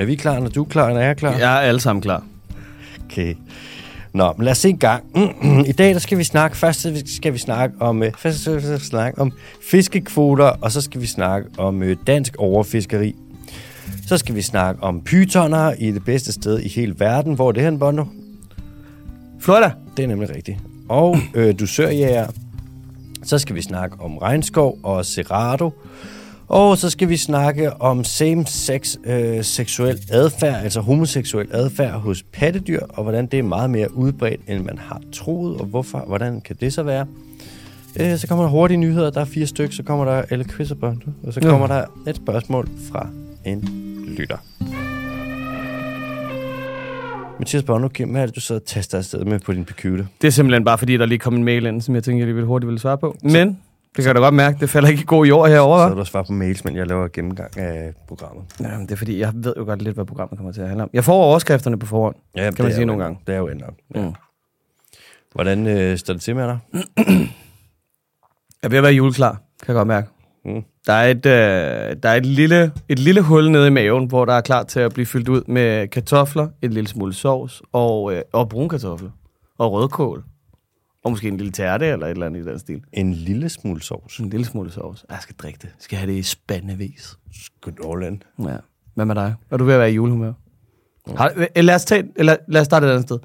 Er vi klar, når du er klar, når jeg er klar? Jeg er alle sammen klar. Okay. Nå, men lad os se i gang. I dag der skal vi snakke, først skal vi snakke om, øh, først skal vi snakke om fiskekvoter, og så skal vi snakke om øh, dansk overfiskeri. Så skal vi snakke om pytoner i det bedste sted i hele verden. Hvor er det hen, Bondo? Florida. Det er nemlig rigtigt. Og øh, dusørjæger. Så skal vi snakke om regnskov og Cerrado. Og så skal vi snakke om same-sex øh, seksuel adfærd, altså homoseksuel adfærd hos pattedyr, og hvordan det er meget mere udbredt, end man har troet, og hvorfor, hvordan kan det så være? Øh, så kommer der hurtige nyheder, der er fire stykker, så kommer der alle quizzerbånd, og så kommer ja. der et spørgsmål fra en lytter. Mathias Bono, hvad er det, du så taster afsted med på din computer? Det er simpelthen bare, fordi der lige kom en mail ind, som jeg tænker, jeg lige vil hurtigt ville svare på. Men det kan du godt mærke, det falder ikke i god jord herovre. Så er du svar på mails, men jeg laver gennemgang af programmet. Ja, det er fordi, jeg ved jo godt lidt, hvad programmet kommer til at handle om. Jeg får overskrifterne på forhånd, Ja, kan man sige nogle gange. Det er jo ender. Ja. Mm. Hvordan øh, står det til med dig? Jeg er ved at være juleklar, kan jeg godt mærke. Mm. Der er, et, øh, der er et, lille, et lille hul nede i maven, hvor der er klar til at blive fyldt ud med kartofler, en lille smule sovs og, øh, og brune kartofler og rødkål. Og måske en lille tærte eller et eller andet i den stil. En lille smule sovs. En lille smule sovs. Jeg skal drikke det. Jeg skal have det i spandevis. In. Ja. Hvad med dig? Er du ved at være i julehumør? Har, øh, lad, os tage, eller, lad os starte et andet sted.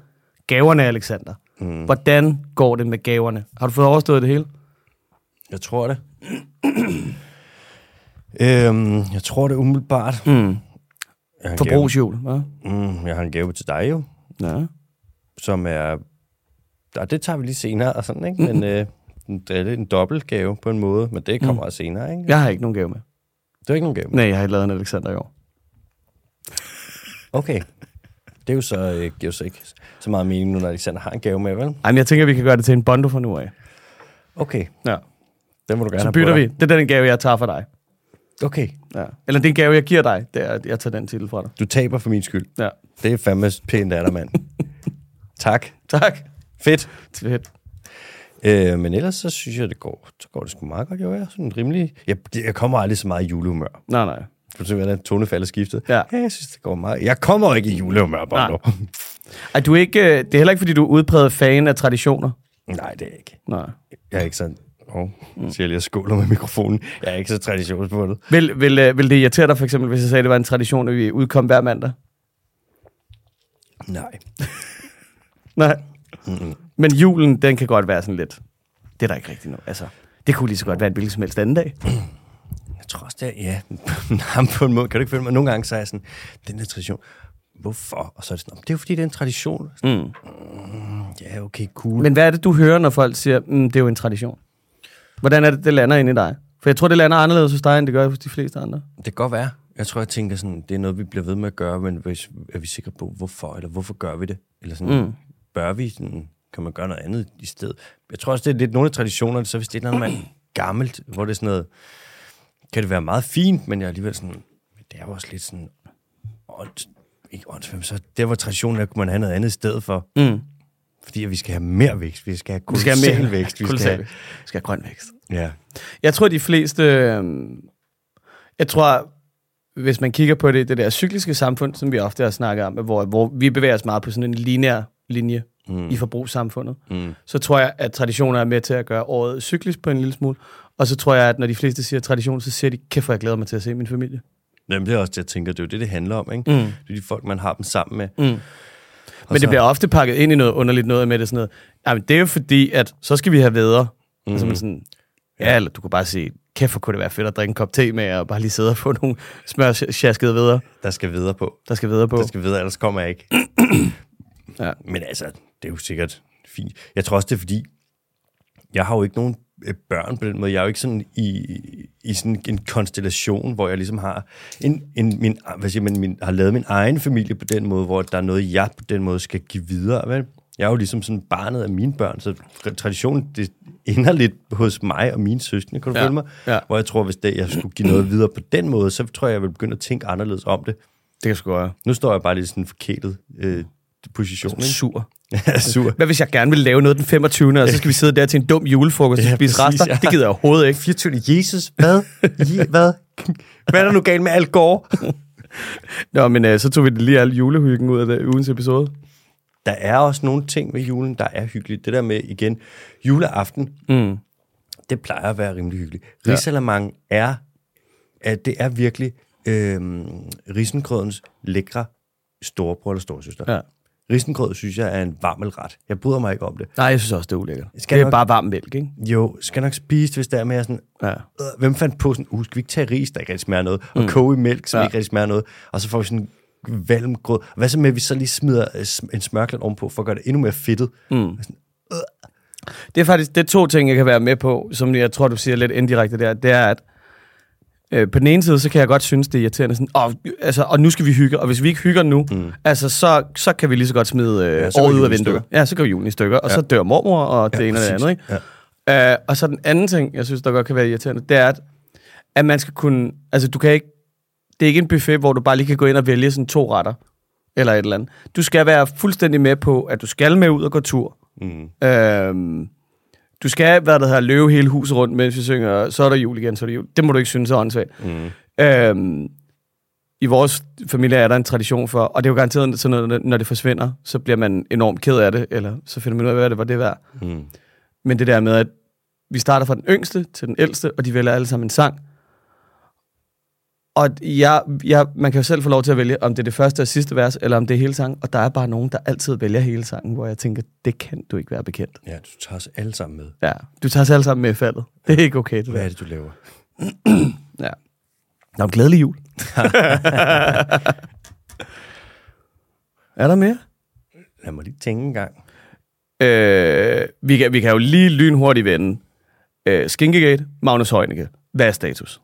Gaverne, Alexander. Mm. Hvordan går det med gaverne? Har du fået overstået det hele? Jeg tror det. øhm, jeg tror det umiddelbart. Mm. Forbrugsjul, hva'? Mm, jeg har en gave til dig jo, Ja. som er... Og det tager vi lige senere, og sådan, ikke? Men øh, det er lidt en dobbeltgave på en måde, men det kommer mm. senere, ikke? Jeg har ikke nogen gave med. Det er ikke nogen gave. Nej, jeg har ikke lavet en Alexander i år. Okay. Det er jo så, øh, giver så ikke så meget mening nu, når Alexander har en gave med, vel? Ej, men jeg tænker, vi kan gøre det til en bondo fra nu af. Okay, Ja. den må du gerne Så have bytter vi. Det er den gave, jeg tager for dig. Okay, Ja. Eller det er en gave, jeg giver dig. Det er, at jeg tager den titel fra dig. du taber for min skyld. Ja. Det er fandme pænt af dig, mand. tak. Tak. Fedt. Fedt. Øh, men ellers så synes jeg, det går, så går det sgu meget godt. Jo, jeg er sådan rimelig... Jeg, jeg kommer aldrig så meget i julehumør. Nej, nej. Du se, hvordan tonefaldet skiftet. Ja. ja. jeg synes, det går meget... Jeg kommer ikke i julehumør, bare nu. Ej, du er ikke, øh, det er heller ikke, fordi du er udpræget fan af traditioner. Nej, det er ikke. Nej. Jeg er ikke sådan... Åh, oh, siger jeg lige skåler med mikrofonen. Jeg er ikke så traditionsbundet. Vil, vil, øh, vil det irritere dig for eksempel, hvis jeg sagde, at det var en tradition, at vi udkom hver mandag? Nej. Nej. Mm-hmm. Men julen, den kan godt være sådan lidt... Det er der ikke rigtigt nu. Altså, det kunne lige så godt være en hvilken som helst anden dag. Jeg tror også, det er... Ja, på en måde. Kan du ikke følge mig? Nogle gange så er jeg sådan... Den der tradition... Hvorfor? Og så er det sådan... Det er jo fordi, det er en tradition. Mm. Ja, okay, cool. Men hvad er det, du hører, når folk siger, mm, det er jo en tradition? Hvordan er det, det lander ind i dig? For jeg tror, det lander anderledes hos dig, end det gør hos de fleste andre. Det kan godt være. Jeg tror, jeg tænker sådan, det er noget, vi bliver ved med at gøre, men hvis, er vi sikre på, hvorfor, eller hvorfor gør vi det? Eller sådan, Mm. Bør vi, sådan, kan man gøre noget andet i stedet? Jeg tror også, det er lidt nogle af traditionerne, så hvis det er noget, man gammelt, hvor det er sådan noget, kan det være meget fint, men jeg er alligevel sådan, det er jo også lidt sådan, ånd, ikke åndsfem, så der var traditionen, der kunne man have noget andet i stedet for, Mm. fordi at vi skal have mere vækst, vi skal have Vi skal have kolossal mere vækst, vi skal Kolossal have. Vi skal have grøn vækst. ja. Jeg tror, de fleste... Øh, jeg tror, hvis man kigger på det, det der cykliske samfund, som vi ofte har snakket om, hvor, hvor vi bevæger os meget på sådan en lineær linje mm. i forbrugssamfundet, Mm. så tror jeg, at traditioner er med til at gøre året cyklisk på en lille smule. Og så tror jeg, at når de fleste siger tradition, så siger de, kæft, jeg glæder mig til at se min familie. Jamen, det er også det, jeg tænker, det er jo det, det handler om, ikke? Mm. Det er de folk, man har dem sammen med. Mm. Og Men det så- bliver ofte pakket ind i noget underligt noget med det sådan noget. Jamen, det er jo fordi, at så skal vi have vædder. Mm. Altså, man sådan, ja, eller du kan bare sige, kæft, hvor kunne det være fedt at drikke en kop te med, og bare lige sidde og få nogle smørsjaskede vædder, Der skal videre på. der skal vædder på. Der skal videre, ellers kommer jeg ikke. Ja. Men altså, det er jo sikkert fint. Jeg tror også, det er fordi, jeg har jo ikke nogen øh, børn på den måde. Jeg er jo ikke sådan i, i sådan en konstellation, hvor jeg ligesom har en, en, min, hvad siger man, min, har lavet min egen familie på den måde, hvor der er noget, jeg på den måde skal give videre. Vel? Jeg er jo ligesom sådan barnet af mine børn, så traditionen, det ender lidt hos mig og mine søskende, kan du Ja, følge mig? ja. Hvor jeg tror, hvis det, jeg skulle give noget videre på den måde, så tror jeg, jeg vil begynde at tænke anderledes om det. Det kan sgu være. Nu står jeg bare lidt sådan forkælet øh, position. Ikke? Sur. Ja, sur. Hvad hvis jeg gerne vil lave noget den 25. og så skal vi sidde der til en dum julefrokost og Ja, spise præcis, rester? ja. Det gider jeg overhovedet ikke. 24. Jesus, hvad? Je, hvad? Hvad er der nu galt med Al Gore? Nå, men øh, så tog vi lige alle julehyggen ud af det, ugens episode. Der er også nogle ting ved julen, der er hyggeligt. Det der med, igen, juleaften, Mm. det plejer at være rimelig hyggeligt. Ja. Risalamang er, at det er virkelig øhm, risengrødens lækre storebror eller storesøster. Ja. Risengrød synes jeg er en varmelret. Jeg bryder mig ikke om det. Nej, jeg synes også, det er ulækkert. Skal det er nok- bare varm mælk, ikke? Jo, skal nok spise det, hvis der er med sådan, Ja. øh, hvem fandt på sådan, uh, skal vi ikke tage ris, der ikke rigtig smager noget, og mm. koge i mælk, som Ja. ikke rigtig smager noget, og så får vi sådan valmgrød. Hvad så med, at vi så lige smider øh, en smørklat ovenpå, for at gøre det endnu mere fedtet? Mm. Det er faktisk det er to ting, jeg kan være med på, som jeg tror, du siger lidt indirekte der. Det er, at øh, på den ene side, så kan jeg godt synes, det er irriterende sådan, og, altså, og nu skal vi hygge, og hvis vi ikke hygger nu, mm. altså, så, så kan vi lige så godt smide øh, Ja, året ud af vinduet. Ja, så går julen i stykker, og Ja. så dør mormor, og det Ja, ene og det andet. Ikke? Ja. Øh, og så den anden ting, jeg synes, der godt kan være irriterende, det er, at, at man skal kunne, altså du kan ikke, det er ikke en buffet, hvor du bare lige kan gå ind og vælge sådan to retter, eller et eller andet. Du skal være fuldstændig med på, at du skal med ud og gå tur. Mm. Øhm, du skal, hvad der hedder, løbe hele huset rundt, mens vi synger, så er der jul igen, så er der jul. Det må du ikke synes er åndssvagt. Mm. Øhm, I vores familie er der en tradition for, og det er jo garanteret sådan noget, når det forsvinder, så bliver man enormt ked af det, eller så finder man ud af, hvad det var det værd. Mm. Men det der med, at vi starter fra den yngste til den ældste, og de vælger alle sammen en sang. Og jeg, jeg, man kan jo selv få lov til at vælge, om det er det første og sidste vers, eller om det er hele sangen. Og der er bare nogen, der altid vælger hele sangen, hvor jeg tænker, det kan du ikke være bekendt. Ja, du tager os alle sammen med. Ja, du tager os alle sammen med i faldet. Det er ikke okay, det Hvad der. er det, du laver? Ja. Nå, glædelig jul. er der mere? Lad mig lige tænke en gang. Øh, vi, kan, vi kan jo lige lynhurtigt vende. Øh, Skinkegate, Magnus Heunicke. Hvad er status?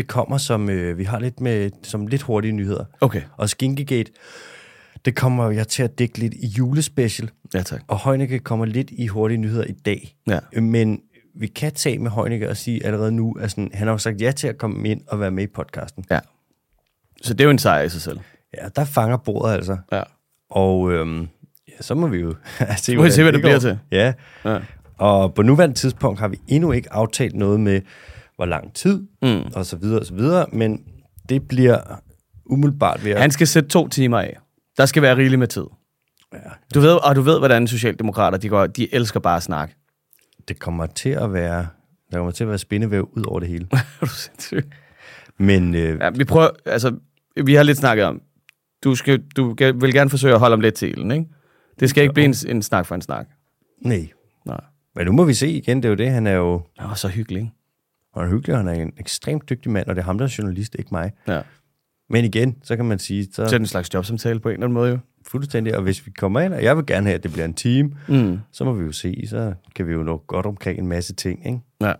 Det kommer som, øh, vi har lidt med, som lidt hurtige nyheder. Okay. Og Skinkegate, det kommer jeg til at dække lidt i julespecial. Ja, tak. Og Heunicke kommer lidt i hurtige nyheder i dag. Ja. Men vi kan tage med Heunicke og sige allerede nu, at sådan, han har jo sagt ja til at komme ind og være med i podcasten. ja. Så det er jo en sejr i sig selv. Ja, der fanger bordet altså. Ja. Og øhm, ja, så må vi jo se, må vi se, hvad det går. bliver til. Ja, ja. og på nuværende tidspunkt har vi endnu ikke aftalt noget med, hvor lang tid, Mm. og så videre, og så videre, men det bliver umiddelbart ved at... Han skal sætte to timer af. Der skal være rigeligt med tid. Ja, Du ved, og du ved, hvordan socialdemokrater, de, går, de elsker bare at snakke. det kommer til at være... Der kommer til at være spindevæv ud over det hele. Er du sindssyg? Men øh, Ja, vi prøver, altså, vi har lidt snakket om, du, skal, du vil gerne forsøge at holde om lidt til ilden, ikke? Det skal ikke blive en, en snak for en snak. nej. Nej. Men nu må vi se igen, det er jo det, han er jo... Nå, så hyggelig, ikke? Han er hyggelig, og han er en ekstremt dygtig mand, og det er ham, der er journalist, ikke mig. Ja. Men igen, så kan man sige, så Så er det en slags jobsamtale på en eller anden måde, jo. fuldstændig, og hvis vi kommer ind, og jeg vil gerne have, at det bliver en team, Mm. så må vi jo se, så kan vi jo nå godt omkring en masse ting, ikke? Ja.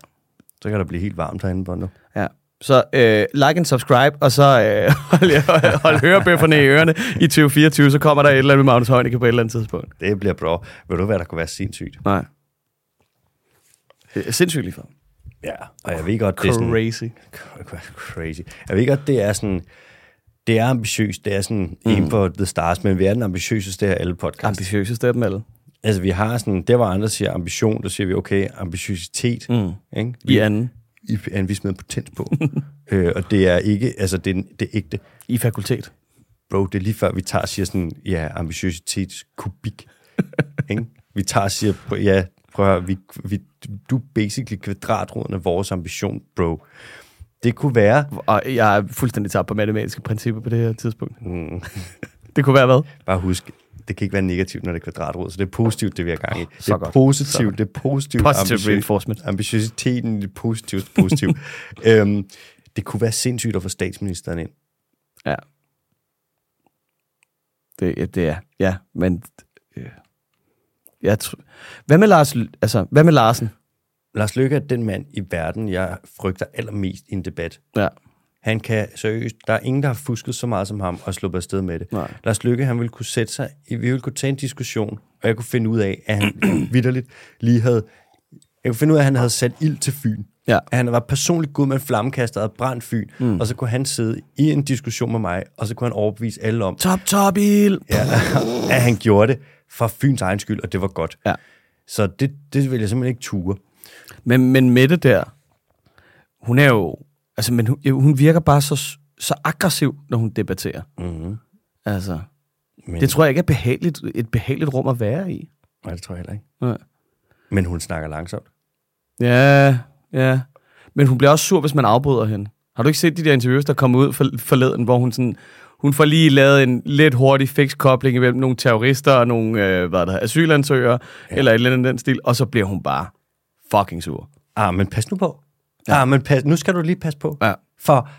Så kan der blive helt varmt herinde på nu. ja. Så øh, like and subscribe, og så øh, hold, hold hørebøfferne i ørerne i 2024, så kommer der et eller andet med Magnus Heunicke på et eller andet tidspunkt. Det bliver bra. Ved du, hvad der kunne være sindssygt? Nej. Er sindssygt lige for. Ja, og jeg ved godt, det er sådan... Crazy. Crazy. Jeg ved godt, det er sådan... Det er ambitiøst, det er sådan mm. en på The Stars, men vi er den ambitiøseste af alle podcasts. Ambitiøseste af dem alle. altså, vi har sådan, der hvor andre siger ambition, der siger vi, okay, ambitiøsitet, Mm. ikke? I anden. I, en vi smider potens på. øh, og det er ikke, altså, det er, det er ægte. I fakultet. Bro, det er lige før, vi tager og siger sådan, ja, ambitiøsitetskubik. ikke? Vi tager og siger, ja, prøv at vi, vi, du er basically kvadratroden af vores ambition, bro. Det kunne være, Og jeg er fuldstændig tabt på matematiske principper på det her tidspunkt. mm, Det kunne være hvad? bare husk, det kan ikke være negativt, når det er kvadratrod, så det er positivt, det vi har gang i. Det så er godt. positivt, det er positivt. Positive ambitiø- reinforcement. Ambitiøsiteten det positivt, positivt. øhm, det kunne være sindssygt at få statsministeren ind. Ja. Det, det er, ja, men... Jeg hvad med Lars, altså, hvad med Larsen? Lars Løkke er den mand i verden, jeg frygter allermest i en debat. Ja. Han kan seriøst, der er ingen, der har fusket så meget som ham og sluppet afsted med det. Nej. Lars Lykke, han ville kunne sætte sig, vi ville kunne tage en diskussion, og jeg kunne finde ud af, at han vidderligt lige havde, jeg kunne finde ud af, at han havde sat ild til Fyn. Ja. At han var personligt god med en flammekaster og havde brændt Fyn, mm. og så kunne han sidde i en diskussion med mig, og så kunne han overbevise alle om, Top, top, il! ja, at han gjorde det for Fyns egen skyld, og det var godt. Ja. Så det, det vil jeg simpelthen ikke ture. Men, men Mette der, hun er jo... Altså, men hun, hun virker bare så, så aggressiv, når hun debatterer. Mm-hmm. Altså, Men, det tror jeg ikke er behageligt, et behageligt rum at være i. Nej, det tror jeg heller ikke. Nej. Men hun snakker langsomt. Ja, ja. Men hun bliver også sur, hvis man afbryder hende. Har du ikke set de der interviews, der kommer ud for, forleden, hvor hun sådan... Hun får lige lavet en lidt hurtig fix kobling imellem nogle terrorister og nogle øh, hvad der, asylansøgere, ja. eller et eller andet den stil, og så bliver hun bare fucking sur. Ah, men pas nu på. Ja. Ah, men pas, nu skal du lige passe på. Ja. For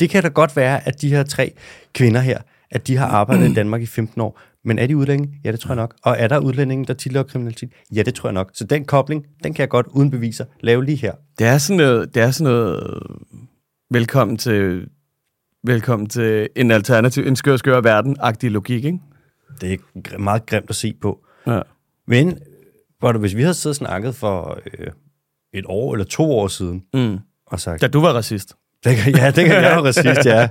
det kan da godt være, at de her tre kvinder her, at de har arbejdet i Danmark i 15 år. Men er de udlændinge? Ja, det tror jeg nok. Og er der udlændinge, der tillaver kriminalitet? Ja, det tror jeg nok. Så den kobling, den kan jeg godt uden beviser lave lige her. Det er sådan noget, det er sådan noget velkommen til, velkommen til en alternativ, en skør, skør verden-agtig logik, ikke? Det er meget grimt at se på. Ja. Men hvor du, hvis vi havde siddet og snakket for øh, et år eller to år siden, Mm. og sagt, Da du var racist. det ja, det kan jeg jo racist, ja.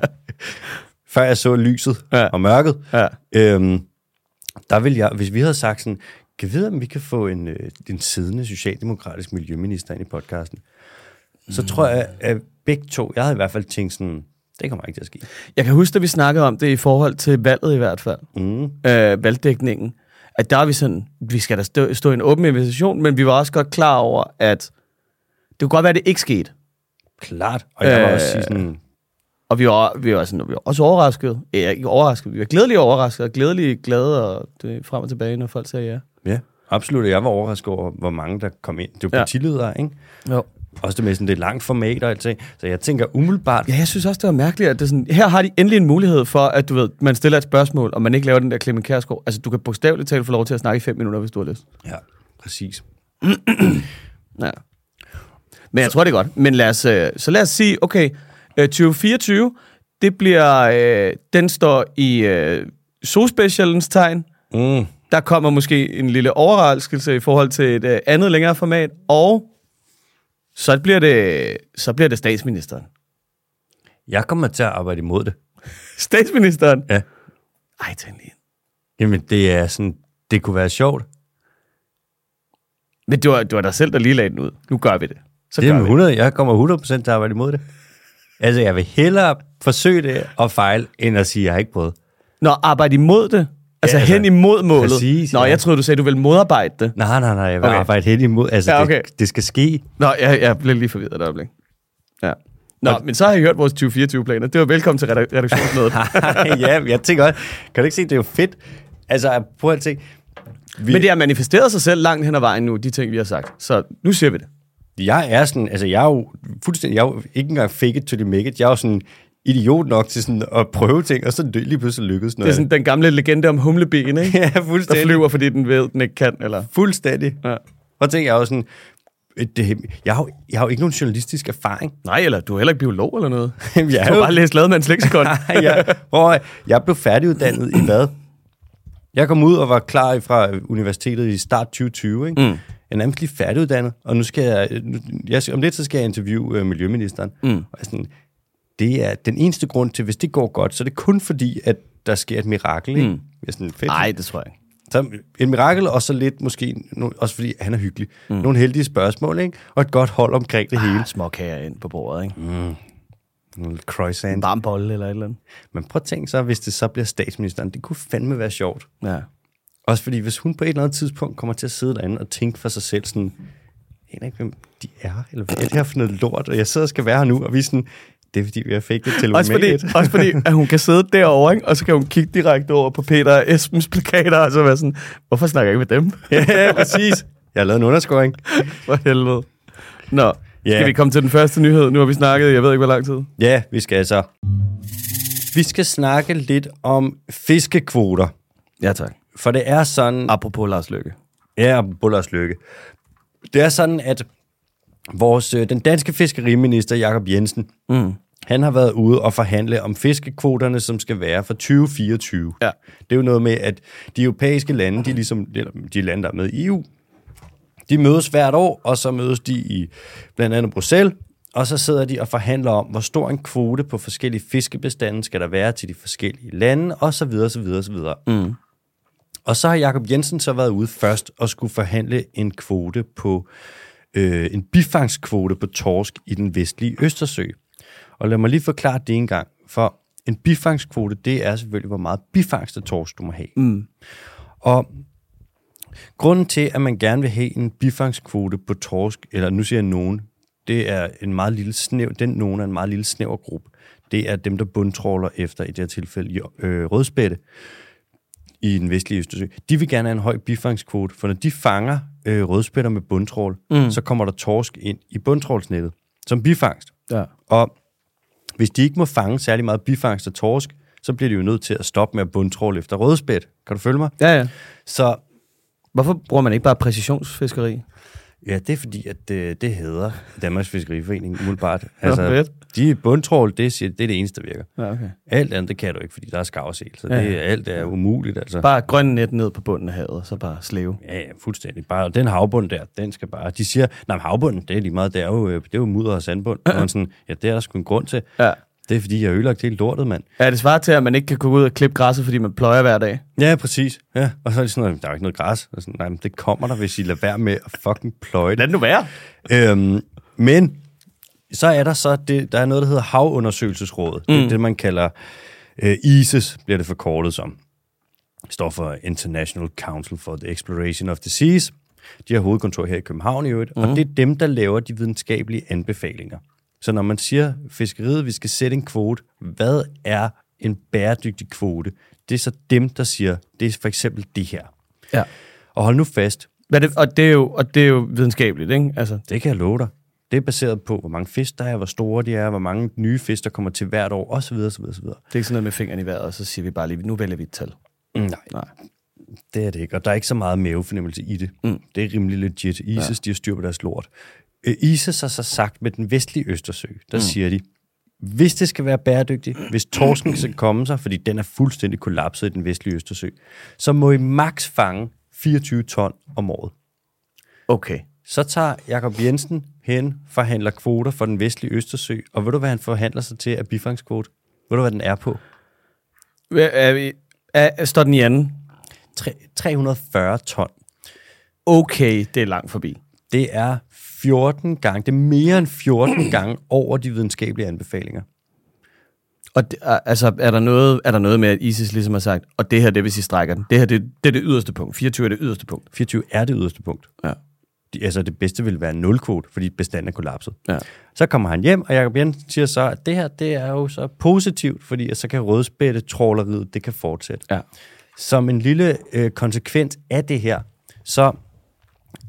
Før jeg så lyset ja. og mørket, Ja. øhm, der vil jeg, hvis vi havde sagt sådan, kan vi vide, om vi kan få en, øh, en siddende socialdemokratisk miljøminister ind i podcasten, så tror jeg, at begge to, jeg havde i hvert fald tænkt sådan, det kommer ikke til at ske. Jeg kan huske, at vi snakkede om det i forhold til valget i hvert fald. Mm. øh, valgdækningen, at der er vi sådan, vi skal da stå, stå i en åben invitation, men vi var også godt klar over, at det kunne godt være, at det ikke skete. Klart. Og jeg var Øh, også sige sådan, Og vi var, vi var, sådan, vi var også overrasket. Ja, ikke overrasket. Vi var glædeligt overrasket, og glædeligt glade og det, frem og tilbage, når folk sagde ja. ja, absolut. Jeg var overrasket over, hvor mange der kom ind. Det var Ja. partiledere, ikke? Jo. Også det med sådan, det langt format og alt det. Så jeg tænker umiddelbart, Ja, jeg synes også, det var mærkeligt, at det sådan, her har de endelig en mulighed for, at du ved, man stiller et spørgsmål, og man ikke laver den der Clement Kjærsgaard. Altså, du kan bogstaveligt talt få lov til at snakke i fem minutter, hvis du har lyst. ja, præcis. Ja. Men jeg tror, det er godt. Men lad os, øh, så lad os sige, okay, øh, 2024, det bliver, øh, den står i øh, solspecialens tegn. Mm. Der kommer måske en lille overraskelse i forhold til et øh, andet længere format, og så bliver det, så bliver det statsministeren. Jeg kommer til at arbejde imod det. Statsministeren? Ja. Ej, tag lige. Jamen, det er sådan, det kunne være sjovt. Men det var, det var dig selv, der lige lagde den ud. Nu gør vi det. Så Det er gør med vi 100, jeg kommer 100% til at arbejde imod det. Altså, jeg vil hellere forsøge det og fejle, end at sige, at jeg har ikke prøvet. Nå, arbejde imod det? Altså, Ja, altså, hen imod målet? præcis, Nå, ja. jeg troede, du sagde, du vil modarbejde det. Nej, nej, nej, jeg vil Okay. arbejde hen imod. Altså, Ja, okay. det, det skal ske. Nå, jeg, jeg blev lige forvirret et øjeblik. Ja. Nå, men så har jeg hørt vores 2024-planer. Det var velkommen til redak- redaktionsmødet. ja, jeg tænker også, kan du ikke se, det er jo fedt. Altså, prøv at tænke. Vi, men det har manifesteret sig selv langt hen ad vejen nu, de ting, vi har sagt. Så nu siger vi det. Jeg er sådan, altså jeg er jo fuldstændig, jeg er jo ikke engang fake it to the make it. Jeg er jo sådan idiot nok til sådan at prøve ting, og så lige pludselig lykkes noget. Det er sådan den gamle legende om humlebien, ikke? ja, Der fuldstændig. flyver, fordi den ved, den ikke kan, eller... Fuldstændig. Ja. Og tænker jeg jo sådan, øh, det, jeg, har, jeg har jo ikke nogen journalistisk erfaring. Nej, eller du er heller ikke biolog eller noget. jeg Du har jo, bare læst Lademands leksikon. jeg, prøv, jeg blev færdiguddannet i hvad? Jeg kom ud og var klar fra universitetet i start 2020, ikke? Mm. Jeg er nærmest lige færdiguddannet, og nu skal jeg, nu, jeg om lidt så skal jeg interviewe øh, miljøministeren. Mm. Og sådan, det er den eneste grund til, hvis det går godt, så er det kun fordi, at der sker et mirakel, ikke? Mm. Jeg sådan, fedt. Nej, det tror jeg ikke. Så et mirakel, og så lidt måske, også fordi han er hyggelig. Mm. Nogle heldige spørgsmål, ikke? Og et godt hold omkring det hele. Ah, små kager ind på bordet, ikke? Nogle croissant. En varm bolle eller et eller andet. Men prøv at tænke så, hvis det så bliver statsministeren. Det kunne fandme være sjovt. Ja. Også fordi, hvis hun på et eller andet tidspunkt kommer til at sidde derinde og tænke for sig selv sådan, jeg aner ikke, hvem de er, eller hvad er det her for noget lort, og jeg sidder og skal være her nu, og vi er sådan, det er fordi, vi har fake det til Også fordi, også fordi, at hun kan sidde derovre, ikke? og så kan hun kigge direkte over på Peter og Esbens plakater, og så være sådan, hvorfor snakker jeg ikke med dem? ja, præcis. Jeg har lavet en underscoring. For helvede. Nå, Ja. skal vi komme til den første nyhed? Nu har vi snakket, jeg ved ikke, hvor lang tid. Ja, vi skal altså. Vi skal snakke lidt om fiskekvoter. Ja, tak. For det er sådan... Apropos Lars Løkke. Ja, Bullers Lykke. Det er sådan, at vores, øh, den danske fiskeriminister, Jakob Jensen, Mm. han har været ude og forhandle om fiskekvoterne, som skal være for 2024. Ja. Det er jo noget med, at de europæiske lande, de, ligesom, de lande, der er med i EU, de mødes hvert år, og så mødes de i blandt andet Bruxelles, og så sidder de og forhandler om, hvor stor en kvote på forskellige fiskebestande skal der være til de forskellige lande, og så videre, så videre, så videre. Mm. Og så har Jakob Jensen så været ude først og skulle forhandle en kvote på øh, en bifangskvote på torsk i den vestlige Østersø. Og lad mig lige forklare det en gang. For en bifangskvote, det er selvfølgelig, hvor meget bifangst af torsk du må have. Mm. Og grunden til, at man gerne vil have en bifangskvote på torsk, eller nu siger jeg nogen, det er en meget lille snæv, den nogen er en meget lille snæver gruppe. Det er dem, der bundtråler efter, i det her tilfælde, øh, rødspætte i den vestlige Østersø. De vil gerne have en høj bifangskvote, for når de fanger øh, rødspætter med bundtrål, mm. så kommer der torsk ind i bundtrålsnettet som bifangst. Ja. Og hvis de ikke må fange særlig meget bifangst af torsk, så bliver de jo nødt til at stoppe med at bundtråle efter rødspæt. Kan du følge mig? Ja, ja. Så Hvorfor bruger man ikke bare præcisionsfiskeri? Ja, det er fordi, at det, det hedder Danmarks Fiskeriforening umiddelbart. Altså, de bundtrål, det, siger, det er det eneste, der virker. Ja, okay. Alt andet, det kan du ikke, fordi der er skavsel. Så Ja. det, alt er umuligt, altså. Bare grøn net ned på bunden af havet, så bare slæve. Ja, ja, fuldstændig. Bare den havbund der, den skal bare... De siger, nej, havbunden, det er lige meget, det er jo, øh, det er jo mudder og sandbund. Og man sådan, ja, det er der sgu en grund til. Ja. Det er fordi, jeg har ødelagt hele lortet, mand. Ja, det svarer til, at man ikke kan gå ud og klippe græsset, fordi man pløjer hver dag. Ja, præcis. Ja. Og så er det sådan noget, der er ikke noget græs. Og sådan, nej, men det kommer der, hvis I lader være med at fucking pløje det. Lad det nu være. Øhm, men så er der så, det, der er noget, der hedder Havundersøgelsesrådet. Mm. Det er det, man kalder øh, ISIS, bliver det forkortet som. Det står for International Council for the Exploration of the Seas. De har hovedkontor her i København i øvrigt, mm. og det er dem, der laver de videnskabelige anbefalinger. Så når man siger, fiskeriet, vi skal sætte en kvote, hvad er en bæredygtig kvote? Det er så dem, der siger, det er for eksempel det her. Ja. Og hold nu fast, er det, og, det er jo, og det er jo videnskabeligt, ikke? Altså, Det kan jeg love dig. Det er baseret på, hvor mange fisk der er, hvor store de er, hvor mange nye fisk, der kommer til hvert år, osv. osv., osv. det er ikke sådan noget med fingeren i vejret, og så siger vi bare lige, nu vælger vi et tal. Mm, nej, Nej. det er det ikke. Og der er ikke så meget mavefornemmelse i det. Mm. Det er rimelig legit. ISIS, ja. de har styr på deres lort. Øh, ISIS har så sagt med den vestlige Østersø, der mm. siger de, hvis det skal være bæredygtigt, hvis torsken skal komme sig, fordi den er fuldstændig kollapset i den vestlige Østersø, så må I max fange 24 ton om året. Okay. Så tager Jakob Jensen hen, forhandler kvoter for den vestlige Østersø, og ved du, hvad han forhandler sig til af bifangskvote? Ved du, hvad den er på? Hvad- Er, vi, er, er, står den i anden? Tre- 340 ton. Okay, det er langt forbi. Det er 14 gange, det er mere end 14 gange over de videnskabelige anbefalinger. Og det, altså, er der, noget, er der noget med, at ISIS ligesom har sagt, og det her, det hvis I strækker den, det her, det, det er det yderste punkt. 24 er det yderste punkt. 24 er det yderste punkt. Ja. De, altså det bedste vil være nulkvote, fordi bestanden er kollapset. Ja. Så kommer han hjem, og Jacob Jensen siger så, at det her det er jo så positivt, fordi så kan rødspætte tråleriet, det kan fortsætte. Ja. Som en lille øh, konsekvens af det her, så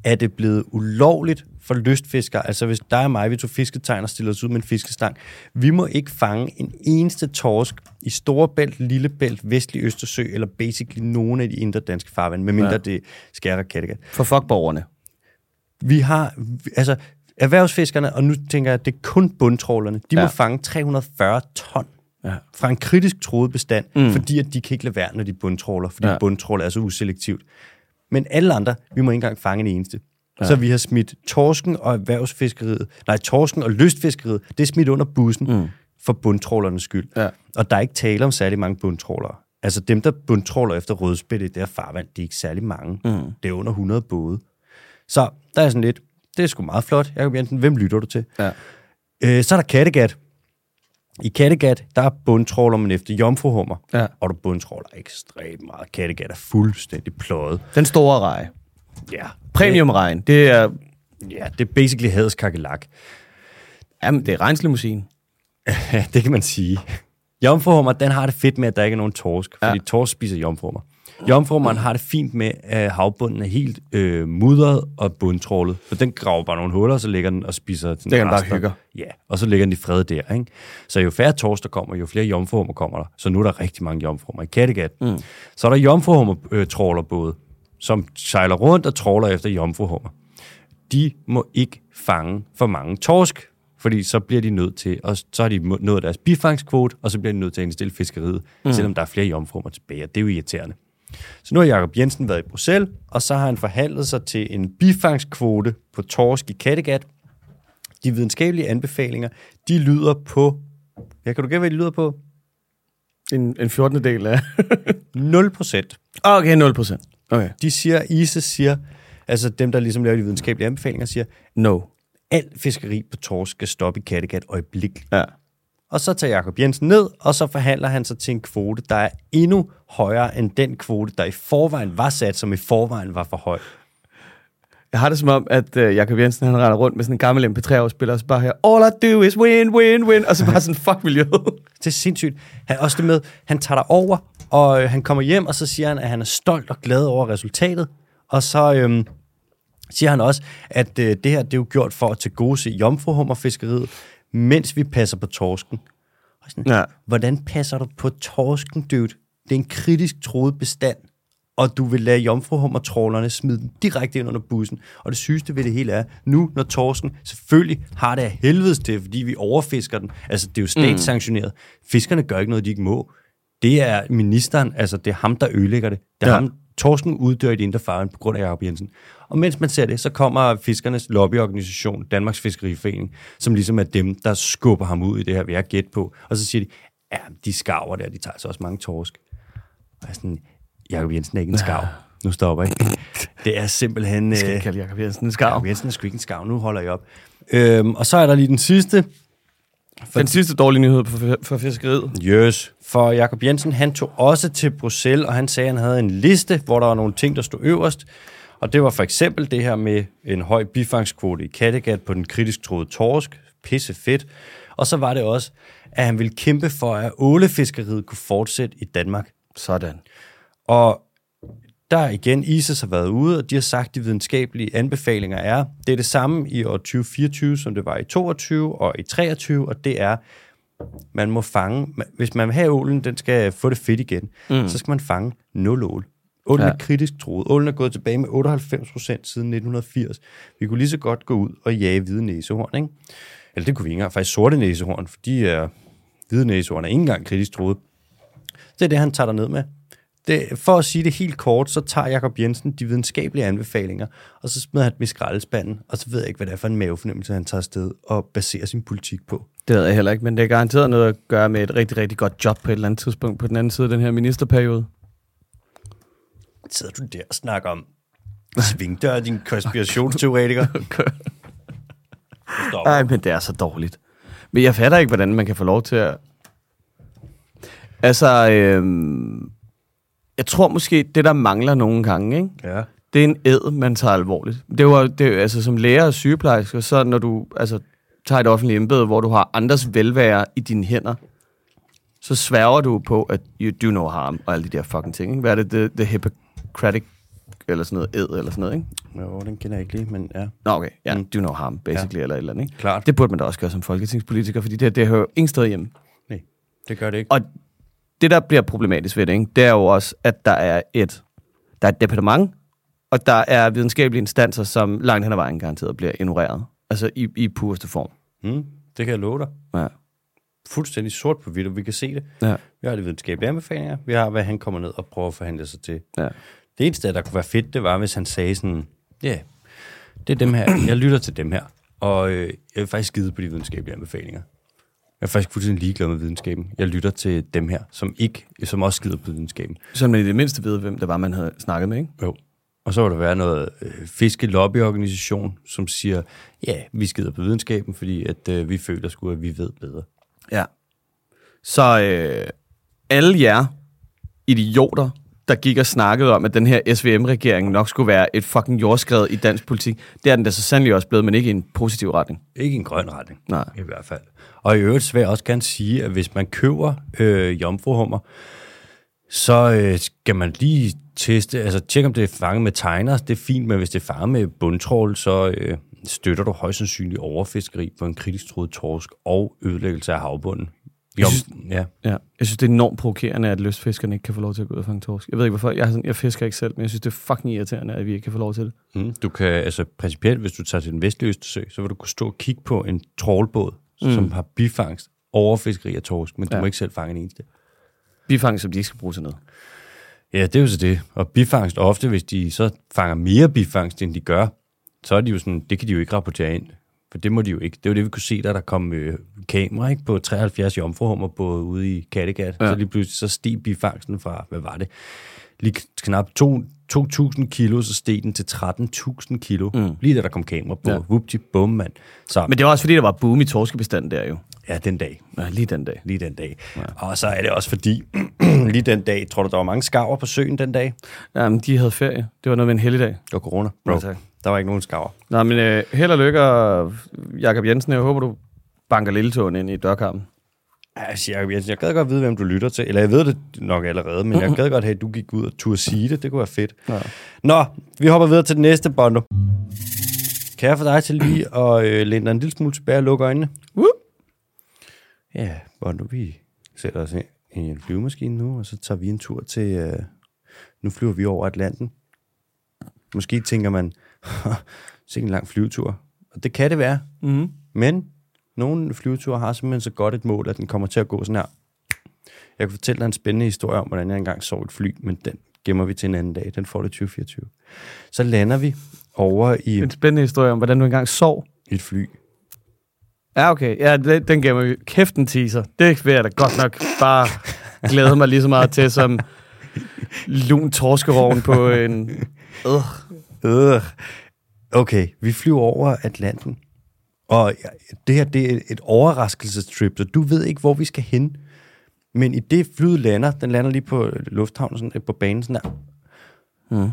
er det blevet ulovligt for lystfiskere. Altså hvis dig og mig, vi tog fisketegn og stiller os ud med en fiskestang. Vi må ikke fange en eneste torsk i Storebælt, Lillebælt, Vestlig Østersø eller basically nogen af de indre danske farvand, medmindre ja. Det skærer og Kattegat. For fuck borgerne. Vi har, altså erhvervsfiskerne, og nu tænker jeg, at det er kun bundtrålerne, de ja. Må fange 340 ton Ja. fra en kritisk troet bestand, mm. fordi at de kan ikke lade være, når de bundtråler, fordi. Ja. bundtråler er så uselektivt. Men alle andre, vi må ikke engang fange en eneste. Ja. Så vi har smidt torsken og erhvervsfiskeriet, nej, torsken og lystfiskeriet, det er smidt under bussen mm. for bundtrålernes skyld. Ja. Og der er ikke tale om særlig mange bundtrålere. Altså dem, der bundtråler efter rødspætte i det her farvand, det er ikke særlig mange. Mm. Det er under 100 både. Så der er sådan lidt, det er sgu meget flot, Jacob Jensen, hvem lytter du til? Ja. Øh, så er der Kattegat. I Kattegat, der bundtråler man efter jomfruhummer, Ja. og du bundtråler ekstremt meget. Kattegat er fuldstændig pløjet. Den store rej. Ja. Premiumregn, det er, Ja, det er basically hadets kakelak. jamen, det er regnslimousin. Ja, det kan man sige. Jomfruhummer, den har det fedt med, at der ikke er nogen torsk, fordi Ja. torsk spiser jomfruhummer. Jomfruhummeren har det fint med, at havbunden er helt øh, mudret og bundtrålet. For den graver bare nogle huller, og så ligger den og spiser sådan Det kan den bare rester. hygge. Ja, og så ligger den i fred der. Ikke? Så jo færre torsk der kommer, jo flere jomfruhummer kommer der. Så nu er der rigtig mange jomfruhummer i Kattegat. Mm. Så er der jomfruhummer-trålerbåde, som sejler rundt og tråler efter jomfruhummer. De må ikke fange for mange torsk, fordi så bliver de nødt til, og så har de nået deres bifangskvote, og så bliver de nødt til at indstille fiskeriet, mm. selvom der er flere jomfruhummer tilbage, og det er jo irriterende. Så nu har Jacob Jensen været i Bruxelles, og så har han forhandlet sig til en bifangskvote på torsk i Kattegat. De videnskabelige anbefalinger, de lyder på, ja, kan du gætte, hvad de lyder på? En, en 14. del af... 0 procent. okay, 0 procent. Okay. De siger, ISIS siger, altså dem, der ligesom laver de videnskabelige anbefalinger, siger, No. alt fiskeri på torsk skal stoppe i Kattegat øjeblikkeligt. Ja. og så tager Jakob Jensen ned, og så forhandler han sig til en kvote, der er endnu højere end den kvote, der i forvejen var sat, som i forvejen var for høj. Jeg har det som om, at uh, Jakob Jensen han render rundt med sådan en gammel MP3-afspiller, og så bare her, all I do is win, win, win, og så bare sådan, fuck miljøet. Det er sindssygt. Han, også det med, han tager der over, og øh, han kommer hjem, og så siger han, at han er stolt og glad over resultatet. Og så øhm, siger han også, at øh, det her det er jo gjort for at tilgodese jomfruhummerfiskeriet, mens vi passer på torsken. Og sådan, Ja. Hvordan passer du på torsken, dude? Det er en kritisk troet bestand, og du vil lade jomfruhummertrålerne smide den direkte ind under bussen. Og det sygeste ved det hele er, nu når torsken selvfølgelig har det af helvedes til, fordi vi overfisker den, altså det er jo statssanktioneret. Fiskerne gør ikke noget, de ikke må. Det er ministeren, altså det er ham, der ødelægger det. Det er Ja. ham, torsken uddør i det indre farvand på grund af Jacob Jensen. Og mens man ser det, så kommer fiskernes lobbyorganisation, Danmarks Fiskeriforening, som ligesom er dem, der skubber ham ud i det her, vil jeg gætte på. Og så siger de, ja, de skarver der, de tager så også mange torsk. Og jeg sådan, Jacob Jensen er ikke en skarv. Nu stopper jeg. Det er simpelthen... Jeg skal øh, ikke kalde Jakob Jensen en skarv. Jacob Jensen er sgu ikke en skarv. Nu holder jeg op. Øhm, og så er der lige den sidste. Den sidste dårlige nyhed for, for fiskeriet. Yes. For Jakob Jensen, han tog også til Bruxelles, og han sagde, at han havde en liste, hvor der var nogle ting, der stod øverst. Og det var for eksempel det her med en høj bifangskvote i Kattegat på den kritisk troede torsk. Pisse fedt. Og så var det også, at han ville kæmpe for, at ålefiskeriet kunne fortsætte i Danmark. Sådan. Og der er igen, ISIS har været ude, og de har sagt, at de videnskabelige anbefalinger er, det er det samme i år 2024, som det var i 22 og i 23, og det er, man må fange, hvis man vil have ålen, den skal få det fedt igen, mm. så skal man fange nul ål. Ålen ja. Ja. er kritisk troet. Ålen er gået tilbage med 98 procent siden 1980. Vi kunne lige så godt gå ud og jage hvide næsehorn, ikke? Eller det kunne vi ikke engang. Faktisk sorte næsehorn, for de er, hvide næsehorn er ikke engang kritisk troet. Det er det, han tager der ned med. Det, for at sige det helt kort, så tager Jakob Jensen de videnskabelige anbefalinger, og så smider han dem i skraldespanden, og så ved jeg ikke, hvad det er for en mavefornemmelse, han tager afsted og baserer sin politik på. Det ved jeg heller ikke, men det er garanteret noget at gøre med et rigtig, rigtig godt job på et eller andet tidspunkt på den anden side af den her ministerperiode. Sidder du der og snakker om svingdør, din konspirationsteoretiker? Nej, men det er så dårligt. Men jeg fatter ikke, hvordan man kan få lov til at... Altså, øhm, jeg tror måske, det der mangler nogle gange, ikke? Ja. det er en ed, man tager alvorligt. Det var, det, altså, som lærer og sygeplejersker, så når du altså, tager et offentligt embede, hvor du har andres velvære i dine hænder, så sværger du på, at you do no harm, og alle de der fucking ting. Ikke? Hvad er det? The, the Hippocratic, eller sådan noget, ed, eller sådan noget, ikke? Jo, den kender jeg ikke lige, men ja. Nå, okay. Ja, Mm. do no harm, basically, ja. eller et eller andet, ikke? Klart. Det burde man da også gøre som folketingspolitiker, fordi det, det hører ingen sted hjemme. Nej, det gør det ikke. Og det, der bliver problematisk ved det, ikke, det er jo også, at der er et, der er et departement, og der er videnskabelige instanser, som langt hen ad vejen garanteret bliver ignoreret. Altså i, i pureste form. Mm, det kan jeg love dig. Ja. Fuldstændig sort på hvidt, og vi kan se det. Ja. Vi har de videnskabelige anbefalinger. Vi har, hvad han kommer ned og prøver at forhandle sig til. ja. Det eneste, der kunne være fedt, det var, hvis han sagde sådan, ja, yeah, det er dem her, jeg lytter til dem her, og øh, jeg vil faktisk skide på de videnskabelige anbefalinger. Jeg er faktisk fuldstændig ligeglad med videnskaben. Jeg lytter til dem her, som ikke, som også skider på videnskaben. Så man i det mindste ved, hvem det var, man havde snakket med, ikke? Jo. Og så vil der være noget øh, fiskelobbyorganisation, som siger, ja, vi skider på videnskaben, fordi at øh, vi føler sgu, at vi ved bedre. Ja. Så øh, alle jer idioter, der gik og snakkede om, at den her SVM-regering nok skulle være et fucking jordskred i dansk politik, det er den da så sandelig også blevet, men ikke i en positiv retning. Ikke en grøn retning, Nej. i hvert fald. Og i øvrigt vil jeg også gerne sige, at hvis man køber øh, jomfruhummer, så øh, skal man lige teste, altså tjekke om det er fanget med tegner, det er fint, men hvis det er fanget med bundtrål, så øh, støtter du højst sandsynligt overfiskeri på en kritisk troet torsk og ødelæggelse af havbunden. Jeg Jom, synes- ja. Ja, jeg synes, det er enormt provokerende, at lystfiskerne ikke kan få lov til at gå ud og fange torsk. Jeg ved ikke hvorfor, jeg, sådan, jeg fisker ikke selv, men jeg synes, det er fucking irriterende, at vi ikke kan få lov til det. Mm, du kan, altså principielt, hvis du tager til den vestlige Østersø, så vil du kunne stå og kigge på en trålbåd, mm. som har bifangst overfiskeri af torsk, men du Ja. må ikke selv fange en eneste. Bifang, som de ikke skal bruge til noget. Ja, det er jo så det. Og bifangst, ofte hvis de så fanger mere bifangst, end de gør, så er de jo sådan, det kan de jo ikke rapportere ind. For det må de jo ikke. Det var det, vi kunne se, da der kom øh, kamera ikke, på 73 jomfruhummer på ude i Kattegat. Ja. Så lige pludselig så steg bifangsten fra, hvad var det? lige knap to- 2.000 kilo, så steg den til 13.000 kilo. Mm. Lige da der kom kamera på. Ja. Whoopty, bum, mand. Så, Men det var også fordi, der var boom i torskebestanden der jo. ja, den dag. Ja, lige den dag. Lige den dag. Ja. Og så er det også fordi, lige den dag, tror du, der var mange skarver på søen den dag? Jamen, de havde ferie. Det var noget med en helligdag. Det var corona, bro. Ja, tak. Der var ikke nogen skarver. Nå, men øh, held og lykke, Jakob Jensen, jeg håber, du banker lilletåen ind i dørkarmen. Altså, jeg, jeg, jeg gad godt vide, hvem du lytter til. Eller jeg ved det nok allerede, men jeg gad godt have, at du gik ud og turde sige det. Det kunne være fedt. Ja. Nå, vi hopper videre til det næste, Bondo. Kan jeg få dig til lige at øh, læne dig en lille smule tilbage og lukke øjnene? Woo! Ja, Bondo, vi sætter os ind i en flyvemaskine nu, og så tager vi en tur til... Øh, nu flyver vi over Atlanten. Måske tænker man, se en lang flyvetur. Og det kan det være. Mm-hmm. Men nogle flyveture har simpelthen så godt et mål, at den kommer til at gå sådan her. Jeg kan fortælle dig en spændende historie om, hvordan jeg engang så et fly, men den gemmer vi til en anden dag. Den får det 2024. Så lander vi over i En spændende historie om, hvordan du engang sov. et fly. Ja, okay. Ja, den, den gemmer vi. Kæft en teaser. Det vil jeg da godt nok bare glæde mig lige så meget til, som lun torskeroven på en... Øh. Øh. Okay, vi flyver over Atlanten. Og det her, det er et overraskelsestrip, så du ved ikke, hvor vi skal hen. Men i det flyet lander, den lander lige på lufthavnen, sådan, på banen sådan der. Mm.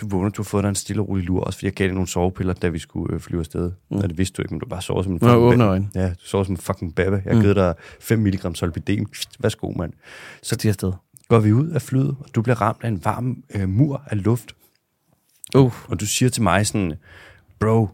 Du vågner, du har fået dig en stille og rolig lur, også fordi jeg gav dig nogle sovepiller, da vi skulle øh, flyve afsted. Mm. Og det vidste du ikke, men du bare sover som en fucking åbne øjne. Ja, du sover som en fucking babbe. Jeg har givet dig 5 mg solpidem. Værsgo, mand. Så de afsted. Går vi ud af flyet, og du bliver ramt af en varm øh, mur af luft. Uh. Og du siger til mig sådan, bro,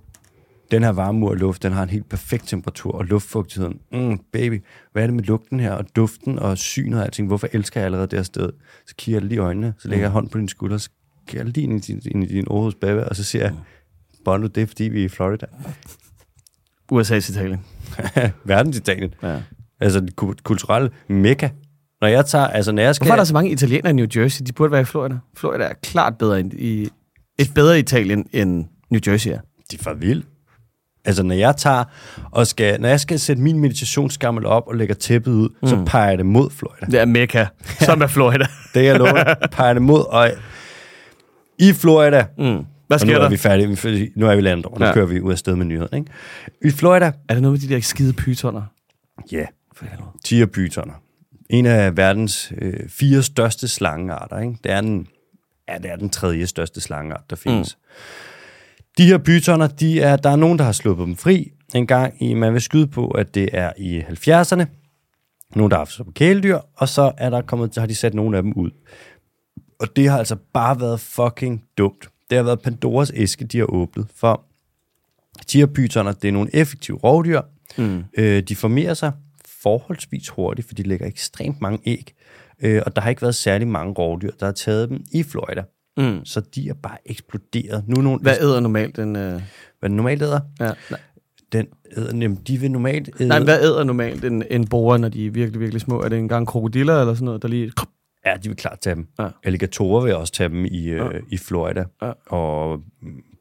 den her varme mur af luft, den har en helt perfekt temperatur og luftfugtigheden. Mm, baby, hvad er det med lugten her, og duften og synet og alting? Hvorfor elsker jeg allerede det her sted? Så kigger jeg lige i øjnene, så lægger jeg hånd på din skulder, så kigger jeg lige ind i din, ind i din Aarhus baby, og så siger jeg, Bondo, det er fordi, vi er i Florida. USA's Italien. Verdensitalien. Ja. Altså det ku- kulturelle mekka. Når jeg tager, altså når jeg skal... Hvorfor er der så mange italienere i New Jersey? De burde være i Florida. Florida er klart bedre end i, et bedre Italien end New Jersey er. De er for vilde. Altså, når jeg tager og skal, når jeg skal sætte min meditationsskammel op og lægger tæppet ud, mm. så peger jeg det mod Florida. Det er Mecca, som er Florida. Det er jeg peger det mod. Og i Florida, Mm. Hvad og nu sker er der? vi færdige, nu er vi landet over, nu Ja. kører vi ud af sted med nyheden, ikke? I Florida, Er det noget med de der skide pytoner? ja, helvede. tigerpytoner. En af verdens øh, fire største slangearter, ikke? Det er den, ja, det er den tredje største slangeart, der findes. Mm. De her pytoner, de er, der er nogen, der har sluppet dem fri en gang i, man vil skyde på, at det er i 70'erne. Nogen, der har haft på kæledyr, og så er der kommet, så har de sat nogle af dem ud. Og det har altså bare været fucking dumt. Det har været Pandoras æske, de har åbnet, for tigerpytoner, det er nogle effektive rovdyr. Mm. Øh, de formerer sig forholdsvis hurtigt, for de lægger ekstremt mange æg. Øh, og der har ikke været særlig mange rovdyr, der har taget dem i Florida. Mm. Så de er bare eksploderet. Nu nogle, Hvad æder normalt den... Øh... hvad den normalt æder, Ja. Nej. den æder, jamen, de vil normalt æde... Nej, hvad æder normalt en, en borer, når de er virkelig, virkelig små? Er det engang krokodiller eller sådan noget, der lige... Ja, de vil klart tage dem. Ja. Alligatorer vil også tage dem i, øh, Ja. i Florida. Ja. Og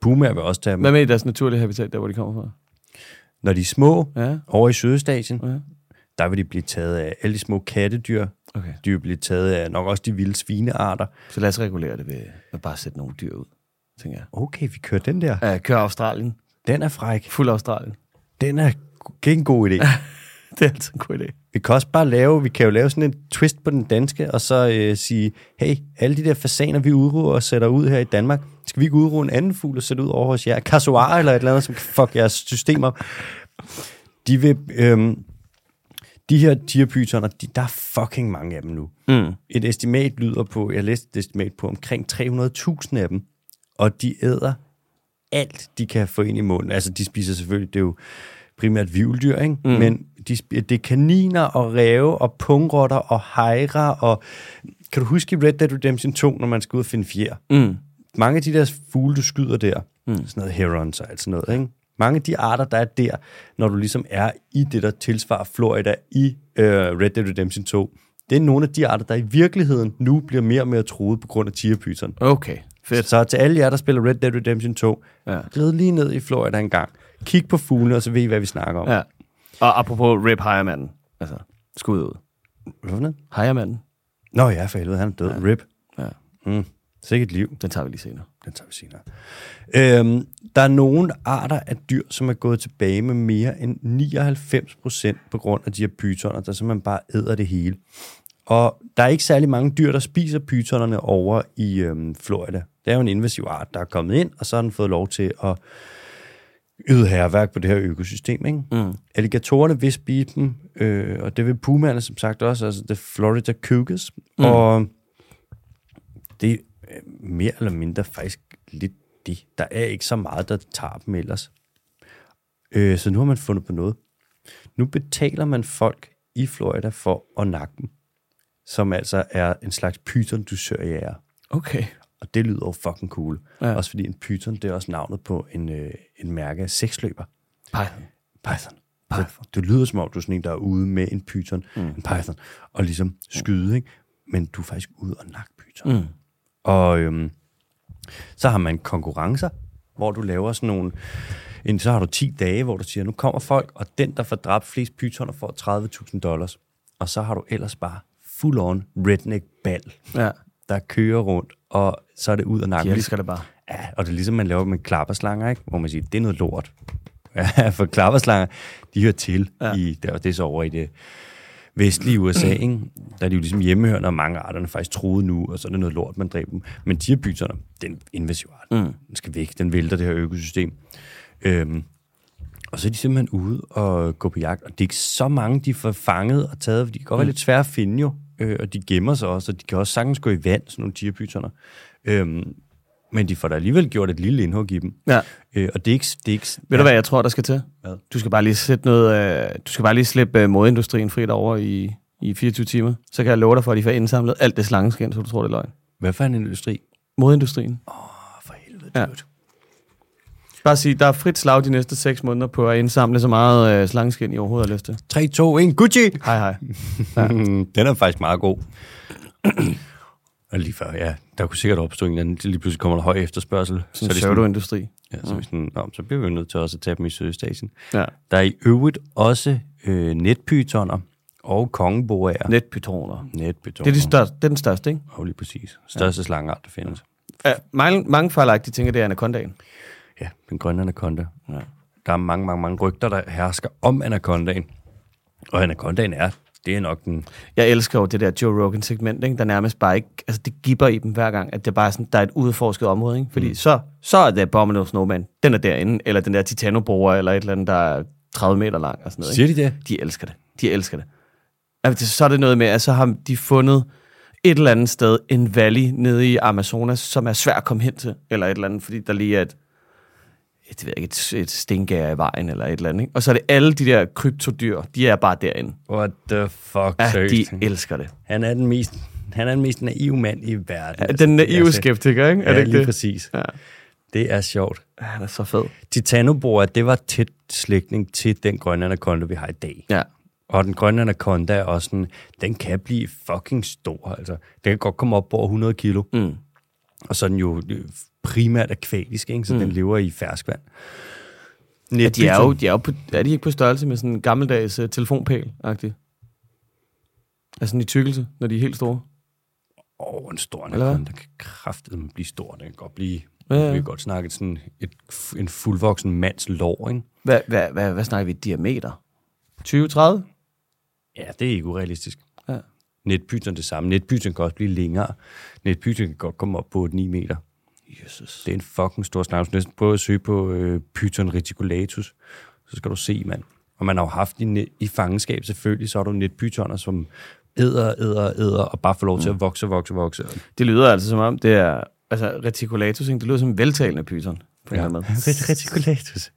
pumaer vil også tage dem. Hvad med i deres naturlige habitat, der hvor de kommer fra? Når de er små, Ja, over i Sydøstasien, ja. Der vil de blive taget af alle de små kattedyr. Okay. De vil blive taget af nok også de vilde svinearter. Så lad os regulere det ved at bare sætte nogle dyr ud, tænker jeg. Okay, vi kører den der. Ja, kør Australien. Den er fræk. Fuld Australien. Den er ikke en god idé. Det er altid en god idé. Vi kan også bare lave, vi kan jo lave sådan en twist på den danske, og så øh, sige, hey, alle de der fasaner, vi udruer og sætter ud her i Danmark, skal vi ikke udruge en anden fugl og sætte ud over hos jer? Kasuar eller et eller andet, som fuck jeres system op. De vil, øhm, de her tierpytoner, de, der er fucking mange af dem nu. Mm. Et estimat lyder på, jeg læste et estimat på omkring 300.000 af dem, og de æder alt, de kan få ind i munden. Altså, de spiser selvfølgelig, det er jo primært vivldyr, ikke? Mm. men de, det er kaniner og ræve og pungrotter og hejrer og... Kan du huske Red Dead Redemption 2, når man skal ud og finde fjer? Mm. Mange af de der fugle, du skyder der, mm. sådan noget herons og alt sådan noget, ikke? Mange af de arter, der er der, når du ligesom er i det, der tilsvarer Florida i øh, Red Dead Redemption 2, det er nogle af de arter, der i virkeligheden nu bliver mere og mere truet på grund af tigerpyton. Okay, fedt. Så til alle jer, der spiller Red Dead Redemption 2, Ja. glid lige ned i Florida en gang. Kig på fuglene, og så ved I, hvad vi snakker om. Ja. Og apropos Rip Hejremanden. Altså, skud ud. Hvad for noget? Hejremanden. Nå ja, for helvede, han er død. Ja. Rip. Ja. Mm. Sikkert liv. Den tager vi lige senere. Den tager vi senere. Øhm, der er nogle arter af dyr, som er gået tilbage med mere end 99 procent på grund af de her pytoner, der simpelthen bare æder det hele. Og der er ikke særlig mange dyr, der spiser pytonerne over i øhm, Florida. Det er jo en invasiv art, der er kommet ind, og så har den fået lov til at yde herværk på det her økosystem. Ikke? Mm. Alligatorerne vil spise dem, øh, og det vil pumaerne som sagt også, altså det Florida cougars. Mm. Og det mere eller mindre faktisk lidt det. Der er ikke så meget, der tager dem ellers. Øh, så nu har man fundet på noget. Nu betaler man folk i Florida for at nakke dem, som altså er en slags python dusørjæger. Okay. Og det lyder jo fucking cool. Ja. Også fordi en python, det er også navnet på en, øh, en mærke af seksløber. Python. Python. Python. Det lyder som om, du er sådan en, der er ude med en python, mm. en python, og ligesom skyde, ikke? Men du er faktisk ude og nakke python. Mm. Og øhm, så har man konkurrencer, hvor du laver sådan nogle... En, så har du 10 dage, hvor du siger, nu kommer folk, og den, der får dræbt flest pytoner, får 30.000 dollars. Og så har du ellers bare full-on redneck ball, Ja, der kører rundt, og så er det ud og nakke. de elsker det bare. Ja, og det er ligesom, man laver med klapperslanger, ikke? hvor man siger, det er noget lort. Ja, for klapperslanger, de hører til Ja. i, det er så over i det vestlige USA, ikke? der er de jo ligesom hjemmehørende, og mange arterne er faktisk troede nu, og så er det noget lort, man dræber dem. Men de her byterne, det er en invasiv art. Mm. Den skal væk, den vælter det her økosystem. Øhm, og så er de simpelthen ude og gå på jagt, og det er ikke så mange, de får fanget og taget, for de kan godt være lidt svære at finde jo, øh, og de gemmer sig også, og de kan også sagtens gå i vand, sådan nogle tigerpytoner. Øhm, men de får da alligevel gjort et lille indhug i dem. Ja. Øh, og det er ikke... Det er ikke Ved du, hvad jeg tror, der skal til? Hvad? Du skal bare lige sætte noget, øh, du skal bare lige slippe øh, modeindustrien frit over i, i 24 timer. Så kan jeg love dig for, at de får indsamlet alt det slangeskin, så du tror, det er løgn. Hvad for en industri? Modeindustrien. Åh, for helvede, Ja. ja. Bare sige, der er frit slag de næste 6 måneder på at indsamle så meget øh, slangeskin, I overhovedet har lyst til. 3, 2, 1, Gucci! Hej, hej. Ja. Den er faktisk meget god. Og lige før, ja, der kunne sikkert opstå en eller anden, lige pludselig kommer der høj efterspørgsel. Sådan en det pseudo-industri. Ja, så, mm. sådan, nå, så bliver vi nødt til også at tage dem i Sydøstasien. Ja. Der er i øvrigt også øh, netpytoner og kongeboager. Netpytoner. Netpytoner. Det er, de største, det er den største, ikke? Og lige præcis. Største ja. slangeart, der findes. Ja, mange, mange fejlagtige ting, det er anacondaen. Ja, den grønne anaconda. Ja. Der er mange, mange, mange rygter, der hersker om anacondaen. Og anacondaen er, det er nok den... Jeg elsker jo det der Joe Rogan segment, ikke? der nærmest bare ikke, altså det gipper i dem hver gang, at det bare er sådan, der er et udforsket område, ikke? Fordi mm. så, så er det Abominable Snowman, den er derinde, eller den der Titanobroer, eller et eller andet, der er 30 meter lang og sådan noget. Siger de det? De elsker det. De elsker det. Altså, så er det noget med, at så har de fundet et eller andet sted, en valley nede i Amazonas, som er svært at komme hen til, eller et eller andet, fordi der lige er et, et, ved ikke, et, et stengær i vejen, eller et eller andet. Ikke? Og så er det alle de der kryptodyr, de er bare derinde. What the fuck, Ja, de elsker det. Han er den mest, han er den mest naive mand i verden. Ja, Altså, den det naive skeptiker, ikke? Er Ja, det ikke lige det? præcis. Ja. Det er sjovt. ja, han er så fed. Titanoboa, det var tæt slægtning til den grønne anaconda, vi har i dag. Ja. Og den grønne anaconda er også sådan, den kan blive fucking stor. Altså, den kan godt komme op på over 100 kilo. Mm. Og så er den jo primært akvatisk, ikke? så mm. den lever i ferskvand. ja de er jo, de er jo på, er de ikke på størrelse med sådan en gammeldags uh, telefonpæl-agtig? Altså sådan i tykkelse, når de er helt store. Åh, oh, en stor anaconda kan kraftigt blive stor. Den kan godt blive... Ja, Ja, ja. ja. Vi kan godt snakke sådan et, en fuldvoksen mands lår, ikke? Hvad, hvad, hvad, hvad snakker vi? Diameter? 20-30? Ja, det er ikke urealistisk. Ja. Netpyton det samme. Netpyton kan også blive længere. Netpyton kan godt komme op på 9 meter. Jesus. Det er en fucking stor skal næsten prøve at søge på øh, Python reticulatus. Så skal du se, mand. Og man har jo haft i, net, i fangenskab selvfølgelig, så har du netpytoner, som æder, æder, æder, og bare får lov til at vokse, vokse, vokse. Det lyder altså som om, det er... Altså, reticulatus, det lyder som en veltalende pyton. På en Ja. eller anden måde. reticulatus.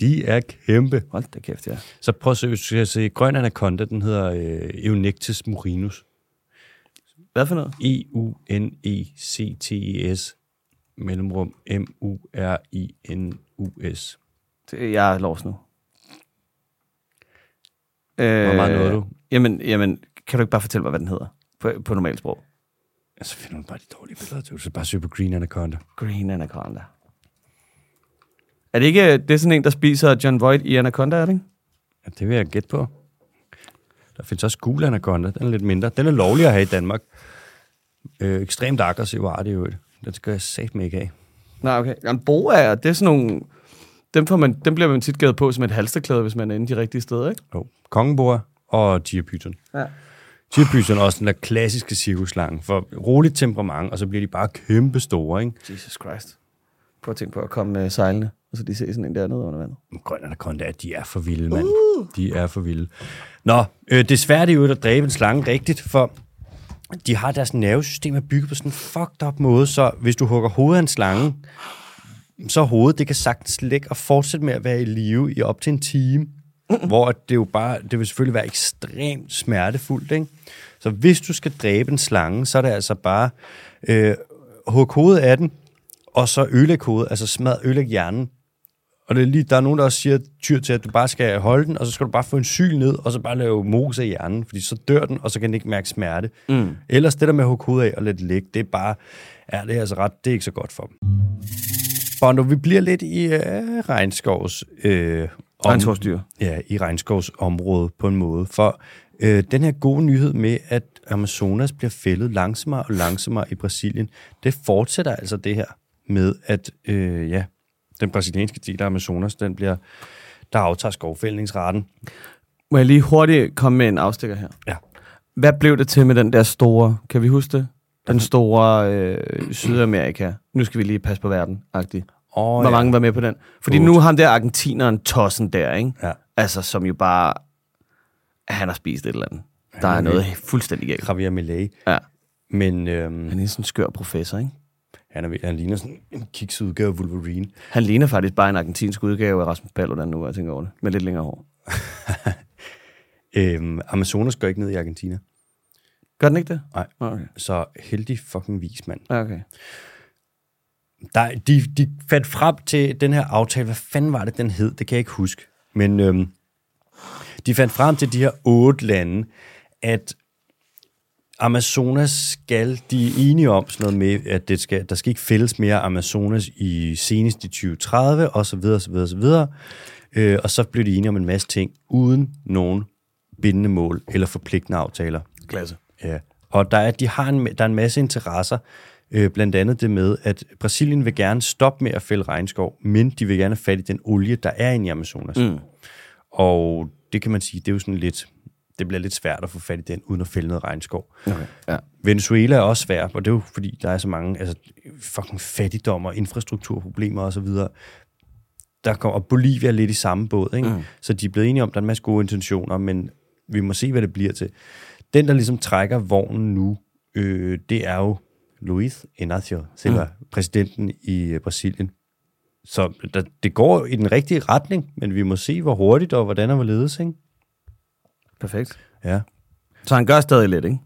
De er kæmpe. Hold da kæft, ja. Så prøv at se, hvis du skal se grøn anaconda, den hedder øh, Eunectes murinus. Hvad for noget? E E-U-N-E-C-T-E-S mellemrum M-U-R-I-N-U-S. Jeg er lost nu. Øh, Hvor meget nåede du? Jamen, jamen, kan du ikke bare fortælle mig, hvad den hedder? På, på normalt sprog. Altså finder man bare de dårlige billeder. Du skal bare søge på Green Anaconda. Green Anaconda. Er det ikke det er sådan en, der spiser John Voight i Anaconda, er det ikke? Ja, det vil jeg gætte på. Der findes også gul anaconda. Den er lidt mindre. Den er lovlig at have i Danmark. Øh, ekstremt aggressiv art, det jo et. Den skal jeg satme ikke af. Nej, okay. Jamen, boaer, det er sådan nogle... Dem, får man, dem bliver man tit gævet på som et halsterklæde, hvis man er inde de rigtige steder, ikke? Jo. Kongeboa og Tigerpyton. Ja. Tigerpyton er også den der klassiske cirkusslange for roligt temperament, og så bliver de bare kæmpe store, ikke? Jesus Christ. Prøv at tænke på at komme øh, sejlende, og så de ser sådan en dernede under vandet. Grøn anaconda, de er for vilde, mand. Uh. De er for vilde. Nå, øh, desværre svært det jo at dræbe en slange rigtigt, for de har deres nervesystem er bygget på sådan en fucked up måde, så hvis du hugger hovedet af en slange, så hovedet, det kan sagtens ligge og fortsætte med at være i live i op til en time, hvor det jo bare, det vil selvfølgelig være ekstremt smertefuldt, ikke? Så hvis du skal dræbe en slange, så er det altså bare øh, hug hovedet af den, og så ødelæg hovedet, altså smad ødelæg hjernen. Og det er lige, der er nogen, der også siger tyr til, at du bare skal holde den, og så skal du bare få en syl ned, og så bare lave mos af hjernen, fordi så dør den, og så kan den ikke mærke smerte. Mm. Ellers det der med at hugge hovedet af og det ligge, det er bare, ja, det er altså ret, det er ikke så godt for dem. Bondo, vi bliver lidt i øh, regnskovs... Øh, om- Regnskovsdyr. Ja, i regnskovs område på en måde. For øh, den her gode nyhed med, at Amazonas bliver fældet langsommere og langsommere i Brasilien, det fortsætter altså det her med, at øh, ja, den brasilianske del af Amazonas, den bliver, der aftager skovfældningsraten. Må jeg lige hurtigt komme med en afstikker her? Ja. Hvad blev det til med den der store, kan vi huske det? Den store øh, Sydamerika. Nu skal vi lige passe på verden-agtig. Oh, Hvor mange var med på den? Fordi Otte. nu har han der argentineren Tossen der, ikke? Ja. Altså, som jo bare... Han har spist et eller andet. Der er noget fuldstændig galt. Javier Milei. Ja. Men øhm, Han er sådan en skør professor, ikke? Han, er, han ligner sådan en kikset udgave af Wolverine. Han ligner faktisk bare en argentinsk udgave af Rasmus Paludan nu, jeg tænker over det. Med lidt længere hår. Øhm, Amazonas går ikke ned i Argentina. Gør den ikke det? Nej. Okay. Så heldig fucking vis, mand. Okay. Der, de, de fandt frem til den her aftale. Hvad fanden var det, den hed? Det kan jeg ikke huske. Men øhm, de fandt frem til de her otte lande, at Amazonas skal, de er enige om sådan noget med, at det skal, der skal ikke fældes mere Amazonas i senest i 2030, og så videre, så videre, så videre. Øh, og så blev de enige om en masse ting, uden nogen bindende mål eller forpligtende aftaler. Klasse. Ja, og der er, de har en, der er en masse interesser, øh, blandt andet det med, at Brasilien vil gerne stoppe med at fælde regnskov, men de vil gerne have fat i den olie, der er inde i Amazonas. Mm. Og det kan man sige, det er jo sådan lidt, det bliver lidt svært at få fat i den, uden at fælde noget regnskov. Okay. Ja. Venezuela er også svært, og det er jo fordi, der er så mange altså, fucking fattigdom og infrastrukturproblemer osv. Der kommer, og Bolivia er lidt i samme båd, ikke? Mm. så de er blevet enige om, at der er en masse gode intentioner, men vi må se, hvad det bliver til. Den, der ligesom trækker vognen nu, øh, det er jo Luis Inácio Silva, mm. præsidenten i øh, Brasilien. Så der, det går i den rigtige retning, men vi må se, hvor hurtigt og hvordan og hvorledes, ikke? Perfekt. Ja. Så han gør stadig lidt, ikke?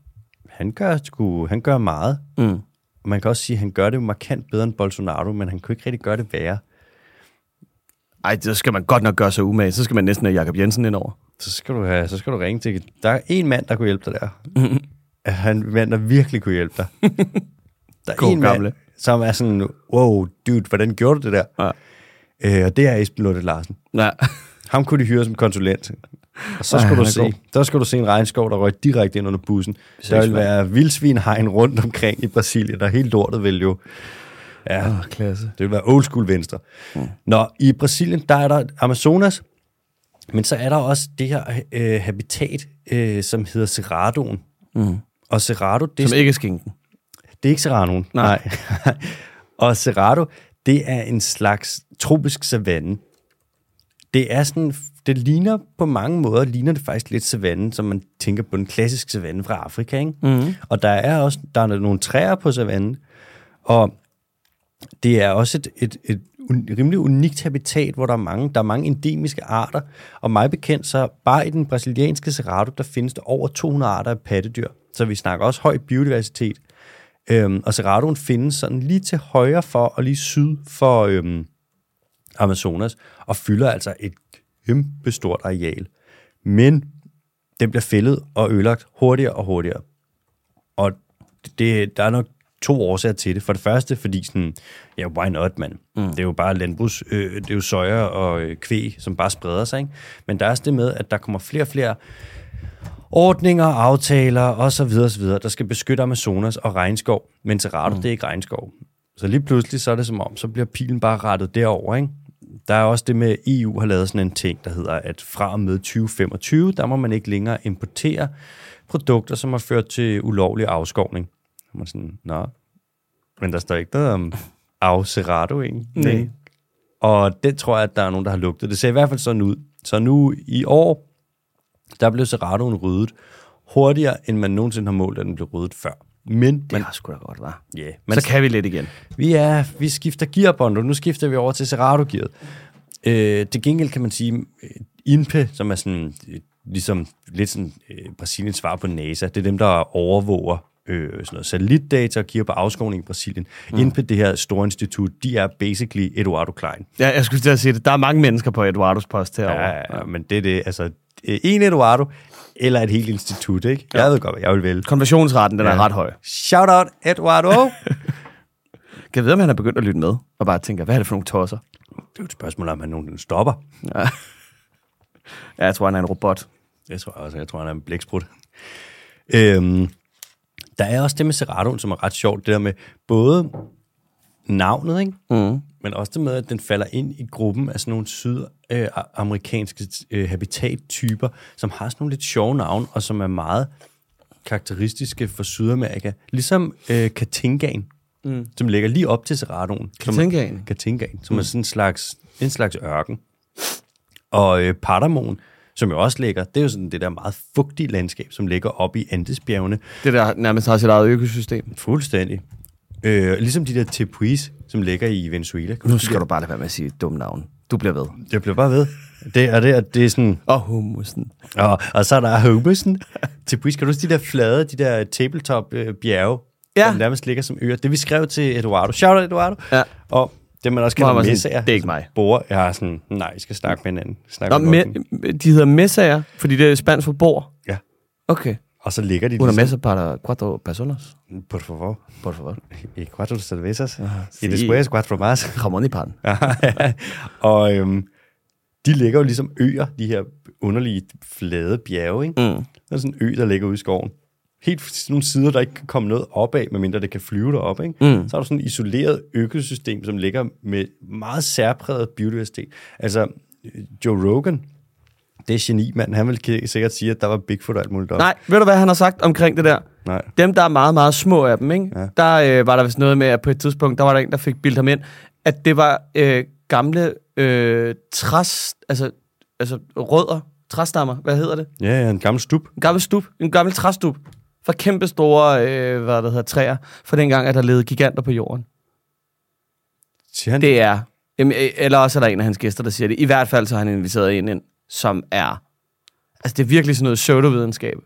Han gør, sgu, han gør meget. Mm. Og man kan også sige, at han gør det markant bedre end Bolsonaro, men han kunne ikke rigtig gøre det værre. Ej, det skal man godt nok gøre sig umage. Så skal man næsten have Jakob Jensen ind over. Så skal du, have, så skal du ringe til... Der er en mand, der kunne hjælpe dig der. Mm-hmm. Han mand, der virkelig kunne hjælpe dig. Der er God en mand, som er sådan, wow, dude, hvordan gjorde du det der? Ja. Øh, og det er Esben Lunde Larsen. Ja. Ham kunne de hyre som konsulent. Og så skulle du er se, god. der skal du se en regnskov, der røg direkte ind under bussen. Der vil være vildsvinhegn rundt omkring i Brasilien, og helt lortet vil jo... Ja, Oh, klasse. det vil være old school venstre. Mm. Nå, i Brasilien, der er der Amazonas, men så er der også det her øh, habitat, øh, som hedder Cerradoen. Mm. Og Cerrado, det er, Som ikke er skinken. det er ikke Serranoen. Nej. Nej. og Cerrado, det er en slags tropisk savanne. Det er sådan, det ligner på mange måder, ligner det faktisk lidt savanne, som man tænker på den klassiske savanne fra Afrika, ikke? Mm. Og der er også, der er nogle træer på savannen, og det er også et, et, et un- rimelig unikt habitat, hvor der er mange, der er mange endemiske arter. Og mig bekendt, så bare i den brasilianske Cerrado, der findes der over 200 arter af pattedyr. Så vi snakker også høj biodiversitet. Øhm, og Cerradoen findes sådan lige til højre for, og lige syd for øhm, Amazonas, og fylder altså et kæmpe stort areal. Men den bliver fældet og ødelagt hurtigere og hurtigere. Og det, der er nok to årsager til det. For det første, fordi sådan, ja, why not, mand? Mm. Det er jo bare landbrugs, øh, det er jo soja og øh, kvæg, som bare spreder sig, ikke? Men der er også det med, at der kommer flere og flere ordninger, aftaler osv. osv., der skal beskytte Amazonas og regnskov, men Cerrado, mm. det er ikke regnskov. Så lige pludselig, så er det som om, så bliver pilen bare rettet derover, ikke? Der er også det med, at EU har lavet sådan en ting, der hedder, at fra og med 2025, der må man ikke længere importere produkter, som har ført til ulovlig afskovning. Man sådan, nå, men der står ikke noget om af Cerrado, egentlig. Nej. Og det tror jeg, at der er nogen, der har lugtet. Det ser i hvert fald sådan ud. Så nu i år, der blev Cerradoen ryddet hurtigere, end man nogensinde har målt, at den blev ryddet før. Men, Det har sgu da godt, var. ja, Men men så kan vi lidt igen. vi, er, vi skifter gearbånd, og nu skifter vi over til Cerrado-gearet. Øh, til gengæld kan man sige, øh, INPE, som er sådan, øh, ligesom lidt sådan øh, Brasiliens svar på NASA, det er dem, der overvåger øh, sådan noget satellitdata og kigger på afskovning i Brasilien. Mm. INPE, det her store institut, de er basically Eduardo Klein. Ja, jeg skulle til at sige det. Der er mange mennesker på Eduardos post herovre. Ja, ja, men det er det, altså en Eduardo, eller et helt institut, ikke? Ja. Jeg ved godt, hvad jeg vil vælge. Konversionsraten, den er Ja. ret høj. Shout out, Eduardo! Kan jeg vide, om han er begyndt at lytte med? Og bare tænker, hvad er det for nogle tosser? det er jo et spørgsmål, om han nogensinde stopper. Ja, jeg tror, han er en robot. Det tror jeg også. Jeg tror, han er en blæksprut. Øhm, der er også det med Cerradoen, som er ret sjovt. Det der med både navnet, ikke? Mm. Men også det med, at den falder ind i gruppen af sådan nogle sydamerikanske øh, habitattyper, som har sådan nogle lidt sjove navne, og som er meget karakteristiske for Sydamerika. Ligesom øh, Katingaen, mm. som ligger lige op til Cerradoen. som- Katingaen? Katingaen, som mm. er sådan en slags, en slags ørken. Og øh, Patamon, som jo også ligger, det er jo sådan det der meget fugtige landskab, som ligger oppe i Andesbjergene. Det der nærmest har sit eget økosystem. Fuldstændig. Øh, ligesom de der tepuis, som ligger i Venezuela. Kan Nu skal du bare lade være med at sige dumt navn. Du bliver ved. det? Jeg bliver bare ved. Det er det, at det er sådan... Og hummusen. Og, og så er der Hobusen. Tepuis, kan du huske de der flade, de der tabletop-bjerge, Ja. som nærmest ligger som øer? Det vi skrev til Eduardo. Shout out, Eduardo. Ja. Og det man også var sådan, messager. "Det er ikke mig." Bor, jeg har sådan, nej, I skal snakke med hinanden. Snakke Nå, med de hedder messager, fordi det er spansk for bord. Ja. Okay. Og så ligger de Una ligesom, mesa para cuatro personas. por favor, Por favor. i cuatro cervezas, sí. y después cuatro más. Ramon i pan. og øhm, de ligger jo ligesom øer, de her underlige flade bjerge, ikke? Mm. Der er sådan en ø, der ligger ude i skoven. Helt sådan nogle sider, der ikke kan komme noget op af, medmindre det kan flyve derop, ikke? Mm. Så er der sådan et isoleret økosystem, som ligger med meget særpræget biodiversitet. Altså, Joe Rogan, det er geni, mand. Han vil sikkert sige, at der var Bigfoot og alt muligt op. Nej, ved du hvad han har sagt omkring det der? Nej. Dem, der er meget, meget små af dem, ikke? Ja. Der øh, var der vist noget med, at på et tidspunkt, der var der en, der fik bildet ham ind, at det var øh, gamle øh, træs, altså, altså rødder, træstammer, hvad hedder det? Ja, ja, en gammel stup. En gammel stup, en gammel træstup, fra kæmpe store, øh, hvad der hedder, træer, fra dengang, at der levede giganter på jorden. Siger han? Det er, jamen, øh, eller også er der en af hans gæster, der siger det. I hvert fald så har han inviteret en ind, som er, altså det er virkelig sådan noget pseudovidenskab.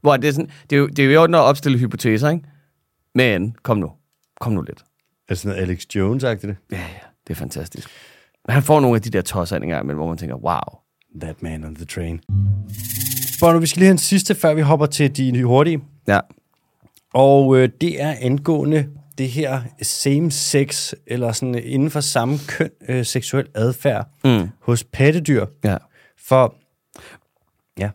Hvor det er, sådan, det er jo, det er jo i orden at opstille hypoteser, ikke? Men kom nu, kom nu lidt. Er sådan noget Alex Jones-agtigt det? Ja, ja, det er fantastisk. Men han får nogle af de der tosser ind engang, hvor man tænker, wow. That man on the train. Bono, vi skal lige have en sidste, før vi hopper til de hurtige. Ja, Og øh, det er angående det her same sex, eller sådan inden for samme køn øh, seksuel adfærd Mm. hos pattedyr. ja. For, ja,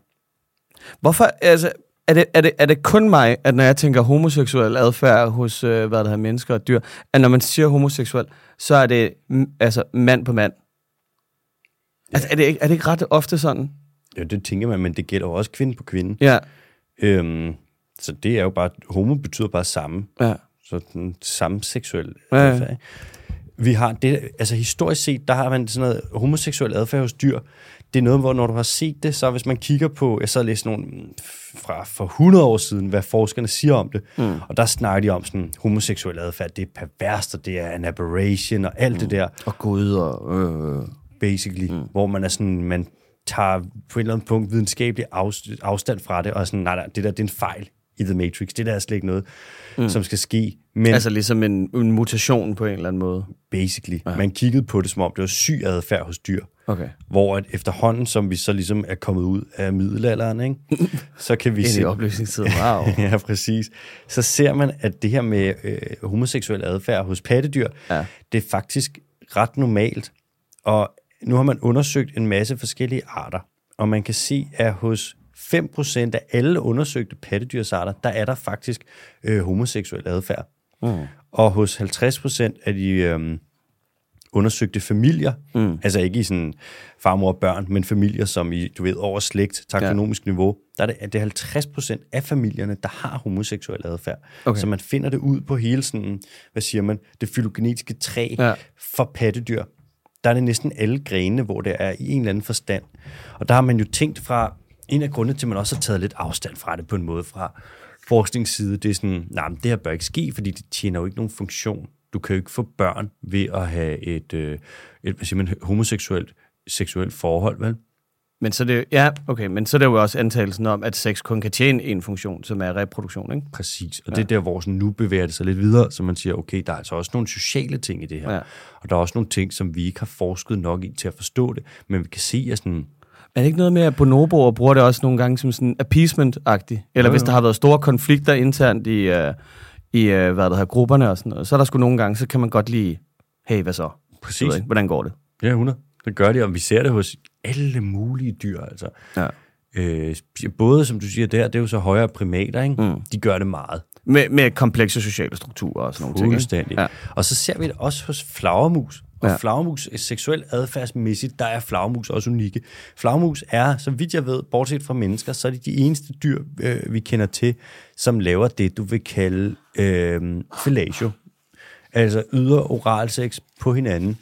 Hvorfor, altså, er det, er, det, er det kun mig, at når jeg tænker homoseksuel adfærd hos, øh, hvad der hedder, mennesker og dyr, at når man siger homoseksuel, så er det altså mand på mand? Altså, er det, ikke, er det ikke ret ofte sådan? ja, det tænker man, men det gælder jo også kvinde på kvinde. Ja, Øhm, så det er jo bare, homo betyder bare samme. ja. Så den samme seksuel Ja, ja. adfærd. Vi har det, altså historisk set, der har man sådan noget homoseksuel adfærd hos dyr. Det er noget, hvor når du har set det, så hvis man kigger på, jeg så har læst nogle mm, fra for 100 år siden, hvad forskerne siger om det, mm. og der snakker de om sådan, homoseksuel adfærd, det er perverst, og det er en aberration, og alt mm. det der, Og Gud og... Øh, basically, mm. hvor man er sådan, man tager på et eller andet punkt videnskabelig afst- afstand fra det, og er sådan, nej, nej, det der, det er en fejl i The Matrix, det der er slet ikke noget, mm. som skal ske. Men altså ligesom en, en mutation på en eller anden måde. basically. Ja. Man kiggede på det, som om det var syg adfærd hos dyr. Okay. Hvor at efterhånden, som vi så ligesom er kommet ud af middelalderen, ikke? så kan vi Ind i se... opløsningstiden. Wow. ja, præcis. Så ser man, at det her med øh, homoseksuel adfærd hos pattedyr, Ja. det er faktisk ret normalt. Og nu har man undersøgt en masse forskellige arter, og man kan se, at hos 5% af alle undersøgte pattedyrsarter, der er der faktisk øh, homoseksuel adfærd. Mm. Og hos 50% af de øh, undersøgte familier, mm. altså ikke i sådan farmor og børn, men familier, som i, du ved, over slægt, taksonomisk ja. niveau, der er det, det er 50% af familierne, der har homoseksuel adfærd. Okay. Så man finder det ud på hele sådan, hvad siger man, det fylogenetiske træ ja. for pattedyr. Der er det næsten alle grene, hvor det er i en eller anden forstand. Og der har man jo tænkt fra, en af grundene til, at man også har taget lidt afstand fra det på en måde fra forskningsside, det er sådan, nej, nah, det her bør ikke ske, fordi det tjener jo ikke nogen funktion. Du kan jo ikke få børn ved at have et, øh, et hvad siger man, homoseksuelt seksuelt forhold, vel? Men så det, ja, okay, men så er det jo også antagelsen om, at sex kun kan tjene en funktion, som er reproduktion, ikke? Præcis, og ja. det er der, hvor sådan nu bevæger det sig lidt videre, så man siger, okay, der er altså også nogle sociale ting i det her, ja. og der er også nogle ting, som vi ikke har forsket nok i til at forstå det, men vi kan se, at sådan, er det ikke noget med, at bonoboer bruger det også nogle gange som sådan appeasement-agtigt? Eller jo, jo. hvis der har været store konflikter internt i, uh, i uh, hvad der hedder, grupperne og sådan noget, så er der sgu nogle gange, så kan man godt lige, hey, hvad så? Præcis. Ikke, hvordan går det? Ja, 100. Det gør det, og vi ser det hos alle mulige dyr, altså. Ja. Øh, både, som du siger der, det er jo så højere primater, ikke? Mm. De gør det meget. Med, med komplekse sociale strukturer og sådan nogle ting. Fuldstændig. Ja. Og så ser vi det også hos flagermus. Og ja. flagermus, seksuelt adfærdsmæssigt, der er flagermus også unikke. Flagermus er, så vidt jeg ved, bortset fra mennesker, så er det de eneste dyr, øh, vi kender til, som laver det, du vil kalde øh, fellatio. Altså yder oralsex på hinanden,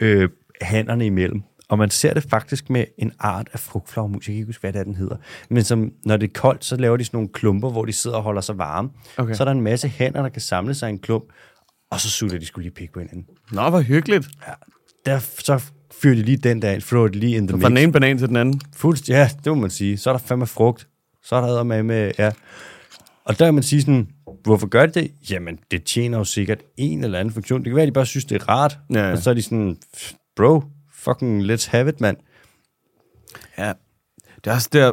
øh, hannerne imellem. Og man ser det faktisk med en art af frugtflagermus. Jeg kan ikke huske, hvad det er, den hedder. Men som, når det er koldt, så laver de sådan nogle klumper, hvor de sidder og holder sig varme. Okay. Så er der en masse hænder, der kan samle sig i en klump, og så sutter de skulle lige pik på hinanden. Nå, hvor hyggeligt. Ja, der, så fyrer de lige den der ind, flår de lige in the mix. Fra den ene banan til den anden. Fuldst, ja, det må man sige. Så er der fandme frugt. Så er der med med, ja. Og der kan man sige sådan, hvorfor gør de det? Jamen, det tjener jo sikkert en eller anden funktion. Det kan være, at de bare synes, det er rart. Ja. Og så er de sådan, bro, fucking let's have it, mand. Ja, det er også der...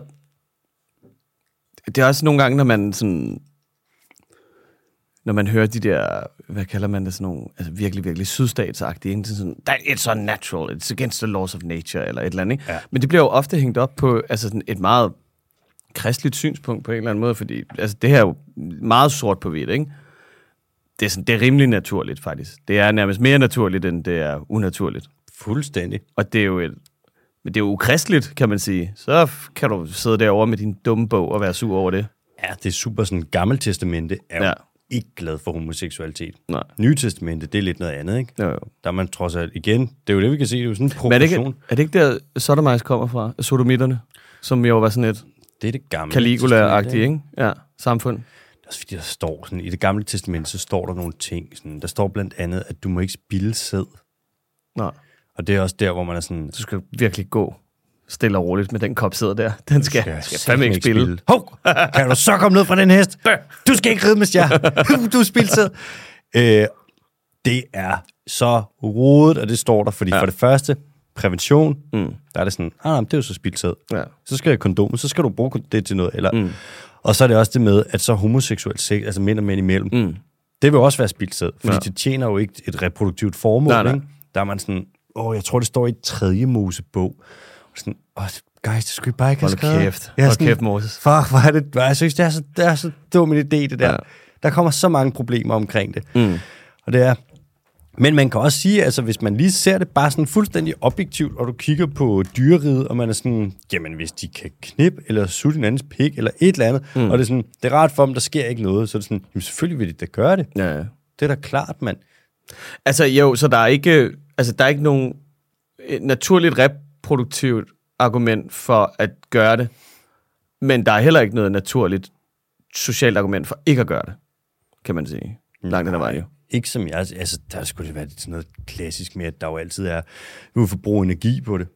Det er også nogle gange, når man sådan når man hører de der, hvad kalder man det, sådan nogle, altså virkelig, virkelig sydstatsagtige, ikke? sådan, that it's unnatural, it's against the laws of nature, eller et eller andet, ikke? Ja. Men det bliver jo ofte hængt op på altså sådan et meget kristligt synspunkt på en eller anden måde, fordi altså, det her er jo meget sort på hvidt, ikke? Det er, sådan, det er rimelig naturligt, faktisk. Det er nærmest mere naturligt, end det er unaturligt. Fuldstændig. Og det er jo et, men det er jo ukristeligt, kan man sige. Så kan du sidde derovre med din dumme bog og være sur over det. Ja, det er super sådan gammeltestamente er ja ikke glad for homoseksualitet. Nej. Nye testamente, det er lidt noget andet, ikke? Jo, jo. Der er man trods alt, igen, det er jo det, vi kan se, det er jo sådan en progression. er det ikke, er det ikke der, Sodomijs kommer fra, sodomitterne, som jo var sådan et... Det er det gamle Caligula-agtigt, ikke? Ja, samfund. Det er også fordi, der står sådan, i det gamle testamente, så står der nogle ting. Sådan, der står blandt andet, at du må ikke spille sæd. Nej. Og det er også der, hvor man er sådan... Du skal virkelig gå stille og roligt med den kop sidder der. Den skal, skal, skal fandme ikke spille. spille. Hov, kan du så komme ned fra den hest? Du skal ikke ride med stjern. du er spilsæd. Øh, det er så rodet, og det står der, fordi ja. for det første, prævention, mm. der er det sådan, ah, det er jo så spilsæd. Ja. Så skal jeg kondom, så skal du bruge det til noget. Eller, mm. Og så er det også det med, at så homoseksuelt sex, altså mænd og mænd imellem, mm. det vil også være spilsæd, fordi ja. det tjener jo ikke et reproduktivt formål. Nej, nej. Ikke? Der er man sådan, åh, jeg tror, det står i tredje Mosebog, sådan, oh, guys, det skulle I bare ikke have skrevet. Hold kæft. Jeg Hold kæft, Moses. Fuck, hvor er det, jeg synes, det er så, det er så dum en idé, det der. Ja. Der kommer så mange problemer omkring det. Mm. Og det er, men man kan også sige, altså hvis man lige ser det bare sådan fuldstændig objektivt, og du kigger på dyreriget, og man er sådan, jamen hvis de kan knippe, eller sutte en andens pik, eller et eller andet, mm. og det er sådan, det er rart for dem, der sker ikke noget, så er det sådan, jamen selvfølgelig vil de da gøre det. Ja, ja. Det er da klart, mand. Altså jo, så der er ikke, altså der er ikke nogen naturligt rep produktivt argument for at gøre det, men der er heller ikke noget naturligt socialt argument for ikke at gøre det, kan man sige. Langt den vej jo. Ikke som jeg, altså der skulle det være sådan noget klassisk med, at der jo altid er, vi vil forbruge energi på det.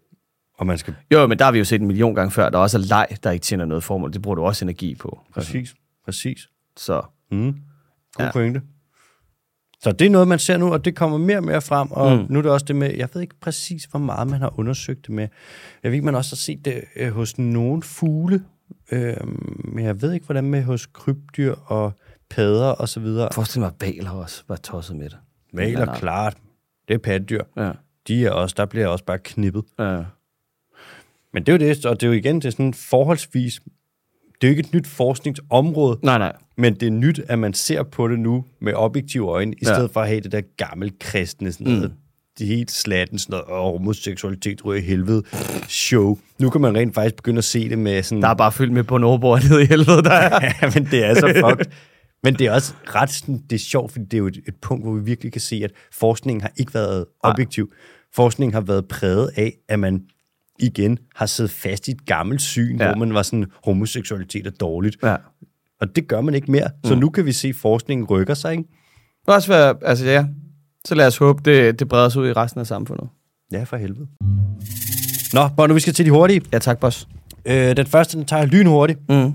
Og man skal... Jo, men der har vi jo set en million gange før, der også er leg, der ikke tjener noget formål. Det bruger du også energi på. Præcis, præcis. Så. Mm. God ja. pointe. Så det er noget, man ser nu, og det kommer mere og mere frem, og mm. nu er det også det med, jeg ved ikke præcis, hvor meget man har undersøgt det med. Jeg ved ikke, man også har set det øh, hos nogle fugle, øh, men jeg ved ikke, hvordan med hos krybdyr og padder og så videre. Forestil mig, at valer også var tosset med det. Valer, klart. Det er pattedyr. Ja. De er også, der bliver også bare knippet. Ja. Men det er jo det, og det er jo igen, det er sådan forholdsvis det er jo ikke et nyt forskningsområde, Nej, nej. men det er nyt, at man ser på det nu med objektive øjne, i Ja. stedet for at have det der gammel kristne, sådan noget, mm. det helt slatten, sådan noget, åh, homoseksualitet ryger i helvede, show. Nu kan man rent faktisk begynde at se det med sådan... Der er bare fyldt med bonoboer nede i helvede, der er. ja, men det er så fucked. Men det er også ret sådan, det er sjovt, fordi det er jo et, et punkt, hvor vi virkelig kan se, at forskningen har ikke været objektiv. Forskningen har været præget af, at man igen har siddet fast i et gammelt syn, ja. Hvor man var sådan, homoseksualitet er dårligt. Ja. Og det gør man ikke mere. Så nu kan vi se, at forskningen rykker sig, ikke? Det kan også være, altså ja, så lad os håbe, det, det breder sig ud i resten af samfundet. Ja, for helvede. Nå, Bono, vi skal til de hurtige. Ja, tak, boss. Øh, den første, den tager lynhurtigt. Mm.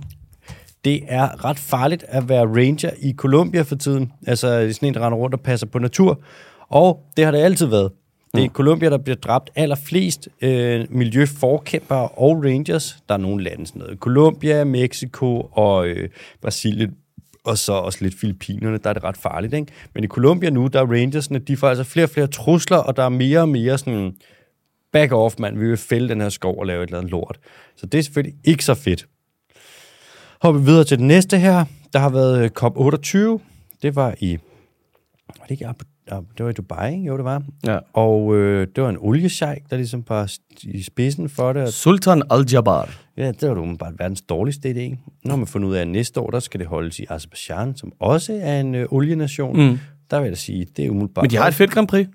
Det er ret farligt at være ranger i Colombia for tiden. Altså sådan en, der render rundt og passer på natur. Og det har det altid været. Det er Colombia, der bliver dræbt allerflest øh, miljøforkæmpere og rangers. Der er nogle lande, sådan noget. Colombia, Mexico og øh, Brasilien. Og så også lidt Filippinerne, der er det ret farligt. Ikke? Men i Colombia nu, der er rangersne, de får altså flere og flere trusler, og der er mere og mere sådan, back off, mand, vi vil fælde den her skov og lave et eller andet lort. Så det er selvfølgelig ikke så fedt. Hopper vi videre til det næste her. Der har været øh, COP28. Det var i... Var det ikke Abu, det var i Dubai, ikke? Jo, det var. Ja. Og øh, det var en oliesjejk, der ligesom var i spidsen for det. Sultan Al-Jabbar. ja, det var jo bare verdens dårligste idé. Nu har man fundet ud af, at næste år, der skal det holdes i Azerbaijan, som også er en øh, olienation. Mm. Der vil jeg sige, det er umiddelbart... Men de har et fedt Grand Prix.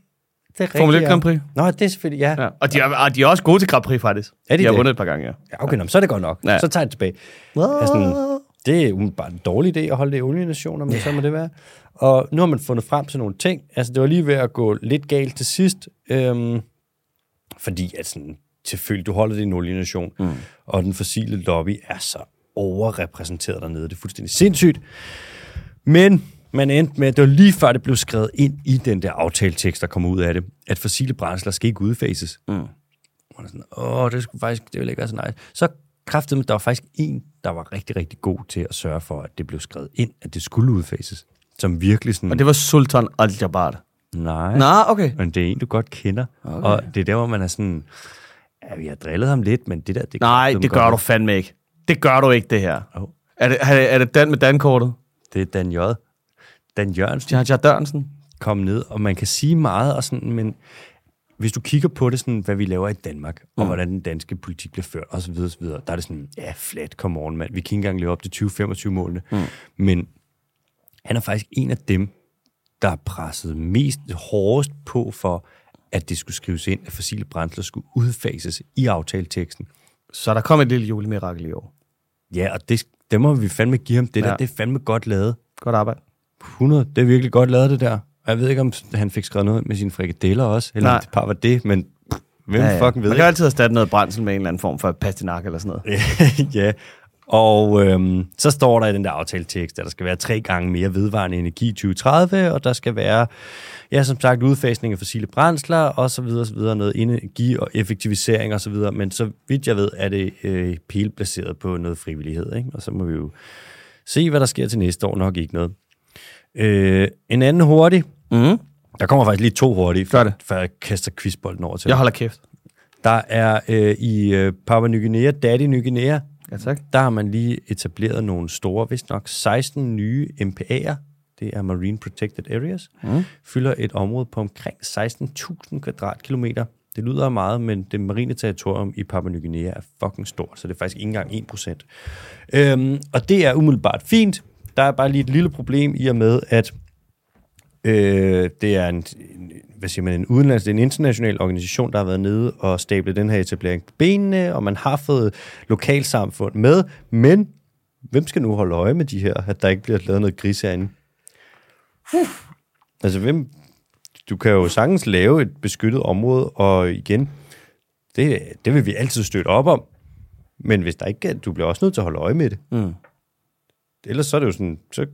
det er Formel 1 rigtigt, Grand Prix. Ja. Nå, det er selvfølgelig, ja. Ja. Og de er, og de er også gode til Grand Prix, faktisk. Er de de har det? vundet et par gange, ja. Ja, okay, nå, men så er det godt nok. Ja. Ja. Så tager jeg det tilbage. Altså, det er umiddelbart en dårlig idé at holde det i olienationer, men yeah. så må det være. Og nu har man fundet frem til nogle ting. Altså, det var lige ved at gå lidt galt til sidst, øhm, fordi at sådan, selvfølgelig, du holder det i en olienation, mm. og den fossile lobby er så overrepræsenteret dernede. Det er fuldstændig sindssygt. Men man endte med, at det var lige før det blev skrevet ind i den der aftaletekst, der kom ud af det, at fossile brændsler skal ikke udfases. Mm. Og sådan, åh, det skulle faktisk, det ville ikke være så nice. Så kræftede der var faktisk en, der var rigtig, rigtig god til at sørge for, at det blev skrevet ind, at det skulle udfases. Som virkelig sådan, Og det var Sultan Al-Jabbar. nej, Nå, okay. men det er en, du godt kender. Okay. Og det er der, hvor man er sådan, ja, vi har drillet ham lidt, men det der, det Nej, det gør godt. du fandme ikke. Det gør du ikke, det her. Jo. Er det, er det, er det Dan med Dankortet? Det er Dan J. Dan Jørgensen Jar Dørnsen? kom ned, og man kan sige meget, og sådan, men hvis du kigger på det, sådan, hvad vi laver i Danmark, og hvordan den danske politik bliver ført, osv., osv., der er det sådan, ja, flat, come on, mand. Vi kan ikke engang leve op til 2025-målene. Mm. Men han er faktisk en af dem, der har presset mest hårdest på for, at det skulle skrives ind, at fossile brændsler skulle udfases i aftaleteksten. Så der kom et lille julemirakel i år. Ja, og det, det må vi fandme give ham. Det der, Ja. det er fandme godt lavet. Godt arbejde. 100, det er virkelig godt lavet, det der. Jeg ved ikke, om han fik skrevet noget med sine frikadeller også, eller Nej. om det bare var det, men hvem ja, ja. fucking ved Man kan altid erstatte noget brændsel med en eller anden form for pastinak eller sådan noget. ja, og øhm, så står der i den der aftaletekst, at der skal være tre gange mere vedvarende energi i 2030, og der skal være, ja, som sagt, udfasning af fossile brændsler, og så videre, så videre, noget energi og effektivisering og så videre, men så vidt jeg ved, er det øh, baseret på noget frivillighed, ikke? og så må vi jo se, hvad der sker til næste år, nok ikke noget. Øh, en anden hurtig, Mm. der kommer faktisk lige to hurtige, Gør det. før jeg kaster quizbolden over til Jeg dig. holder kæft. Der er øh, i øh, Papua Ny Guinea, Daddy Ny Guinea, Ja, tak. der har man lige etableret nogle store, vist nok 16 nye MPA'er. Det er Marine Protected Areas. Mm. Fylder et område på omkring 16.000 kvadratkilometer. Det lyder af meget, men det marine territorium i Papua Ny Guinea er fucking stort, så det er faktisk ikke engang 1%. Øhm, og det er umiddelbart fint. Der er bare lige et lille problem i og med, at øh, det er en, en, hvad siger man, en udenlands, det er en international organisation, der har været nede og stablet den her etablering på benene, og man har fået lokalsamfund med, men hvem skal nu holde øje med de her, at der ikke bliver lavet noget gris herinde? Altså, hvem, du kan jo sagtens lave et beskyttet område, og igen, det, det vil vi altid støtte op om, men hvis der ikke du bliver også nødt til at holde øje med det. Mm. Ellers så er det jo sådan, så,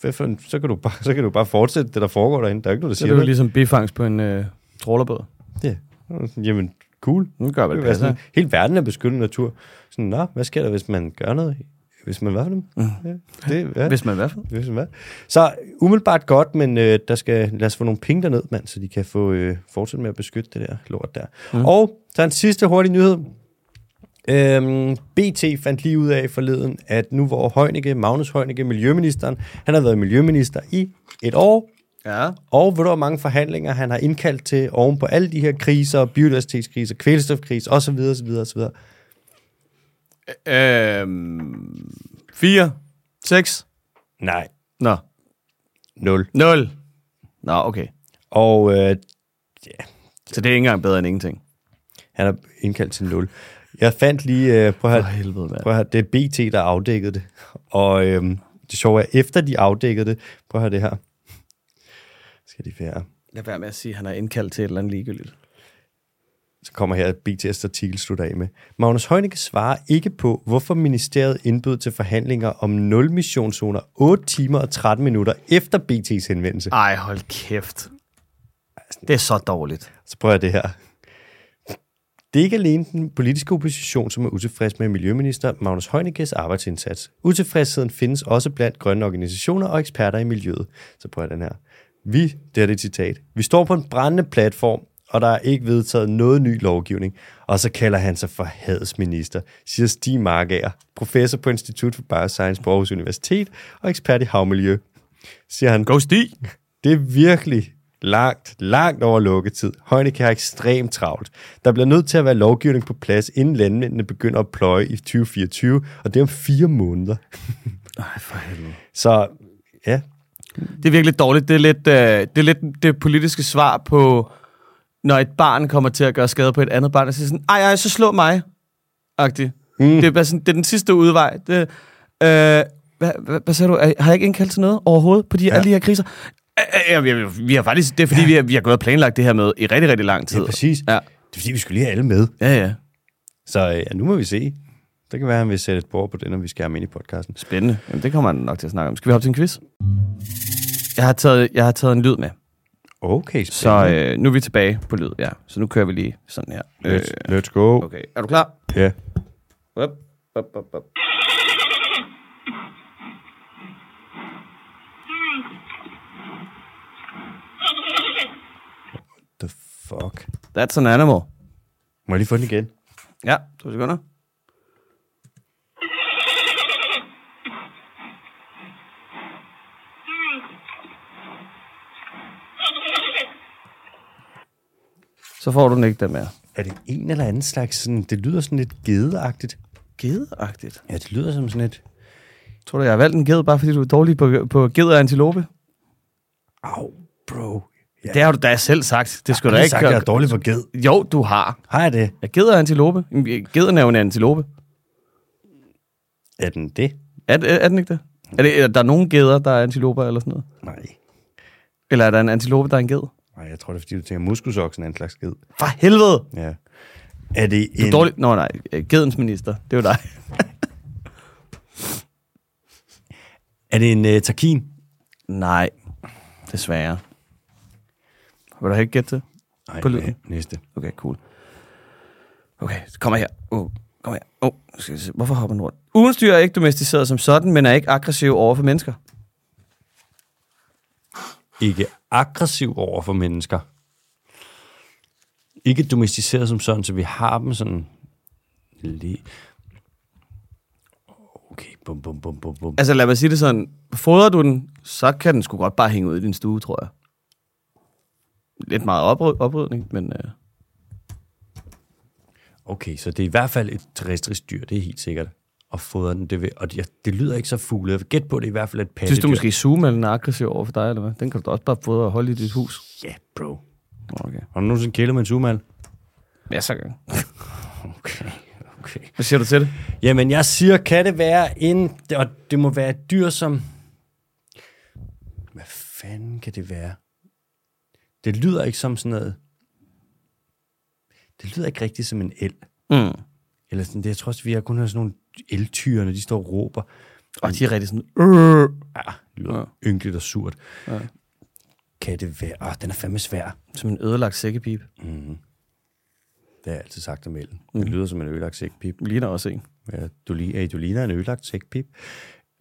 for så, kan du bare, så kan du bare fortsætte det, der foregår derinde. Der er ikke noget, der Så er siger det jo noget. ligesom bifangst på en øh, trålerbåd. Ja. Jamen, cool. Nu gør, hvad Det er sådan, hele verden er beskyttet natur. Sådan, nå, hvad sker der, hvis man gør noget? Hvis man hvad for dem? Mm. Ja, det, ja. Hvis man hvad for? Hvis man hvad? Så umiddelbart godt, men øh, der skal, lad os få nogle penge derned, mand, så de kan få øh, fortsætte med at beskytte det der lort der. Mm. Og så en sidste hurtig nyhed. Øhm, BT fandt lige ud af forleden, at nu hvor Heunicke, Magnus Heunicke, miljøministeren, han har været miljøminister i et år, Ja. og ved du, hvor mange forhandlinger han har indkaldt til oven på alle de her kriser, biodiversitetskriser, kvælstofkriser osv. osv., osv. Øhm, 4, 6, Nej, nå, 0. 0. Nå, okay. Og øh, Så det er ikke engang bedre end ingenting. han har indkaldt til 0. Jeg fandt lige, øh, prøv at For høre, helvede, mand. prøv at høre, det er BT, der afdækkede det. Og øh, det sjove er, efter de afdækkede det, prøv at høre det her. Skal de være... Lad være med at sige, at han er indkaldt til et eller andet ligegyldigt. Så kommer her BT's artikel slutter af med. Magnus Heunicke svarer ikke på, hvorfor ministeriet indbød til forhandlinger om nul-missionszoner 8 timer og 13 minutter efter BT's henvendelse. Ej, hold kæft. Det er så dårligt. Så prøver jeg det her. Det er ikke alene den politiske opposition, som er utilfreds med Miljøminister Magnus Heunickes arbejdsindsats. Utilfredsheden findes også blandt grønne organisationer og eksperter i miljøet. Så prøver jeg den her. Vi, det er det citat, vi står på en brændende platform, og der er ikke vedtaget noget ny lovgivning. Og så kalder han sig for hadesminister, siger Stig Markager, professor på Institut for Bioscience på Aarhus Universitet og ekspert i havmiljø. Siger han, Go Stig. det er virkelig langt, langt over lukketid. Heunicke har ekstremt travlt. Der bliver nødt til at være lovgivning på plads, inden landmændene begynder at pløje i 2024, og det er om fire måneder. Ej, for helvede. Så ja, Det er virkelig dårligt. Det er lidt, øh, det, er lidt det politiske svar på, når et barn kommer til at gøre skade på et andet barn, og siger sådan, ej, ej, så slå mig. Agtigt. Mm. Det, er bare sådan, det er den sidste udvej. Det, øh, hvad, hvad, hvad sagde du? Har jeg ikke indkaldt til noget overhovedet på de, ja. alle de her kriser? Øh, øh, vi, vi, vi har faktisk, det er fordi, ja. vi, har, vi har gået og planlagt det her med i rigtig, rigtig lang tid. er præcis. Ja. Det er fordi, vi skulle lige have alle med. Ja, ja. Så ja, nu må vi se. Det kan være, at han vil sætte et bord på det, når vi skal have ham ind i podcasten. Spændende. Jamen, det kommer han nok til at snakke om. Skal vi hoppe til en quiz? Jeg har taget, jeg har taget en lyd med. Okay, Så spændende. øh, nu er vi tilbage på lyd, ja. Så nu kører vi lige sådan her. Øh, let's, let's go. okay, er du klar? Ja. Up, up, up, up. The fuck. That's an animal. Må jeg lige få den igen? Ja, to sekunder. Så får du den ikke den mere. Er det en eller anden slags sådan, det lyder sådan lidt gedeagtigt. Gedeagtigt. Ja, det lyder som sådan et, Tror du, jeg har valgt en ged, bare fordi du er dårlig på, på ged og antilope? au, bro. Ja. Det har du da selv sagt. Det skulle du ikke sagt, jeg er dårlig for ged. Jo, du har. Har jeg det? Jeg ged og antilope. Geden er jo en antilope. Er den det? Er, er, er den ikke det? Er, det, er der nogen geder, der er antiloper eller sådan noget? Nej. Eller er der en antilope, der er en ged? Nej, jeg tror, det er, fordi du tænker, muskusoksen er en slags ged. For helvede! Ja. Er det Du er en... dårlig. Nå nej, gedens minister. Det er jo dig. Er det en uh, takin? nej, desværre. Vil du have ikke gætte det? Nej, På lyden. næste. Okay, cool. Okay, så kommer her. Oh, kom her. Oh, skal se. Hvorfor hopper den rundt? Ugens dyr er ikke domesticeret som sådan, men er ikke aggressiv over for mennesker. Ikke aggressiv over for mennesker. Ikke domesticeret som sådan, så vi har dem sådan... Lige... Okay, bum, bum, bum, bum, bum. Altså lad mig sige det sådan. Fodrer du den, så kan den sgu godt bare hænge ud i din stue, tror jeg. Lidt meget opryd- oprydning, men... Øh, Okay, så det er i hvert fald et terrestrisk dyr, det er helt sikkert. Og fodre den, det, vil, og det, det lyder ikke så fuglet. Jeg vil gætte på, det er i hvert fald et pattedyr. synes du måske, Zoom er aggressiv over for dig, eller hvad? Den kan du da også bare fodre og holde i dit hus. Ja, yeah, bro. Okay. Har du nogensinde kælet med en zoomal? Ja, så gang. Okay, okay. Hvad siger du til det? Jamen, jeg siger, kan det være en... Og det må være et dyr, som... Hvad fanden kan det være? Det lyder ikke som sådan noget... Det lyder ikke rigtigt som en el. Mm. Eller sådan det. Jeg tror også, vi har kun hørt sådan nogle eltyre, når de står og råber. Og de er rigtig sådan... Øh. Det lyder ja. ynkeligt og surt. Ja. Kan det være... Ah, den er fandme svær. Som en ødelagt sækkepip. Mm. Det har jeg altid sagt om elen. Det lyder som en ødelagt sækpip. Ligner også en. Ja, du, hey, du ligner en ødelagt sækpip.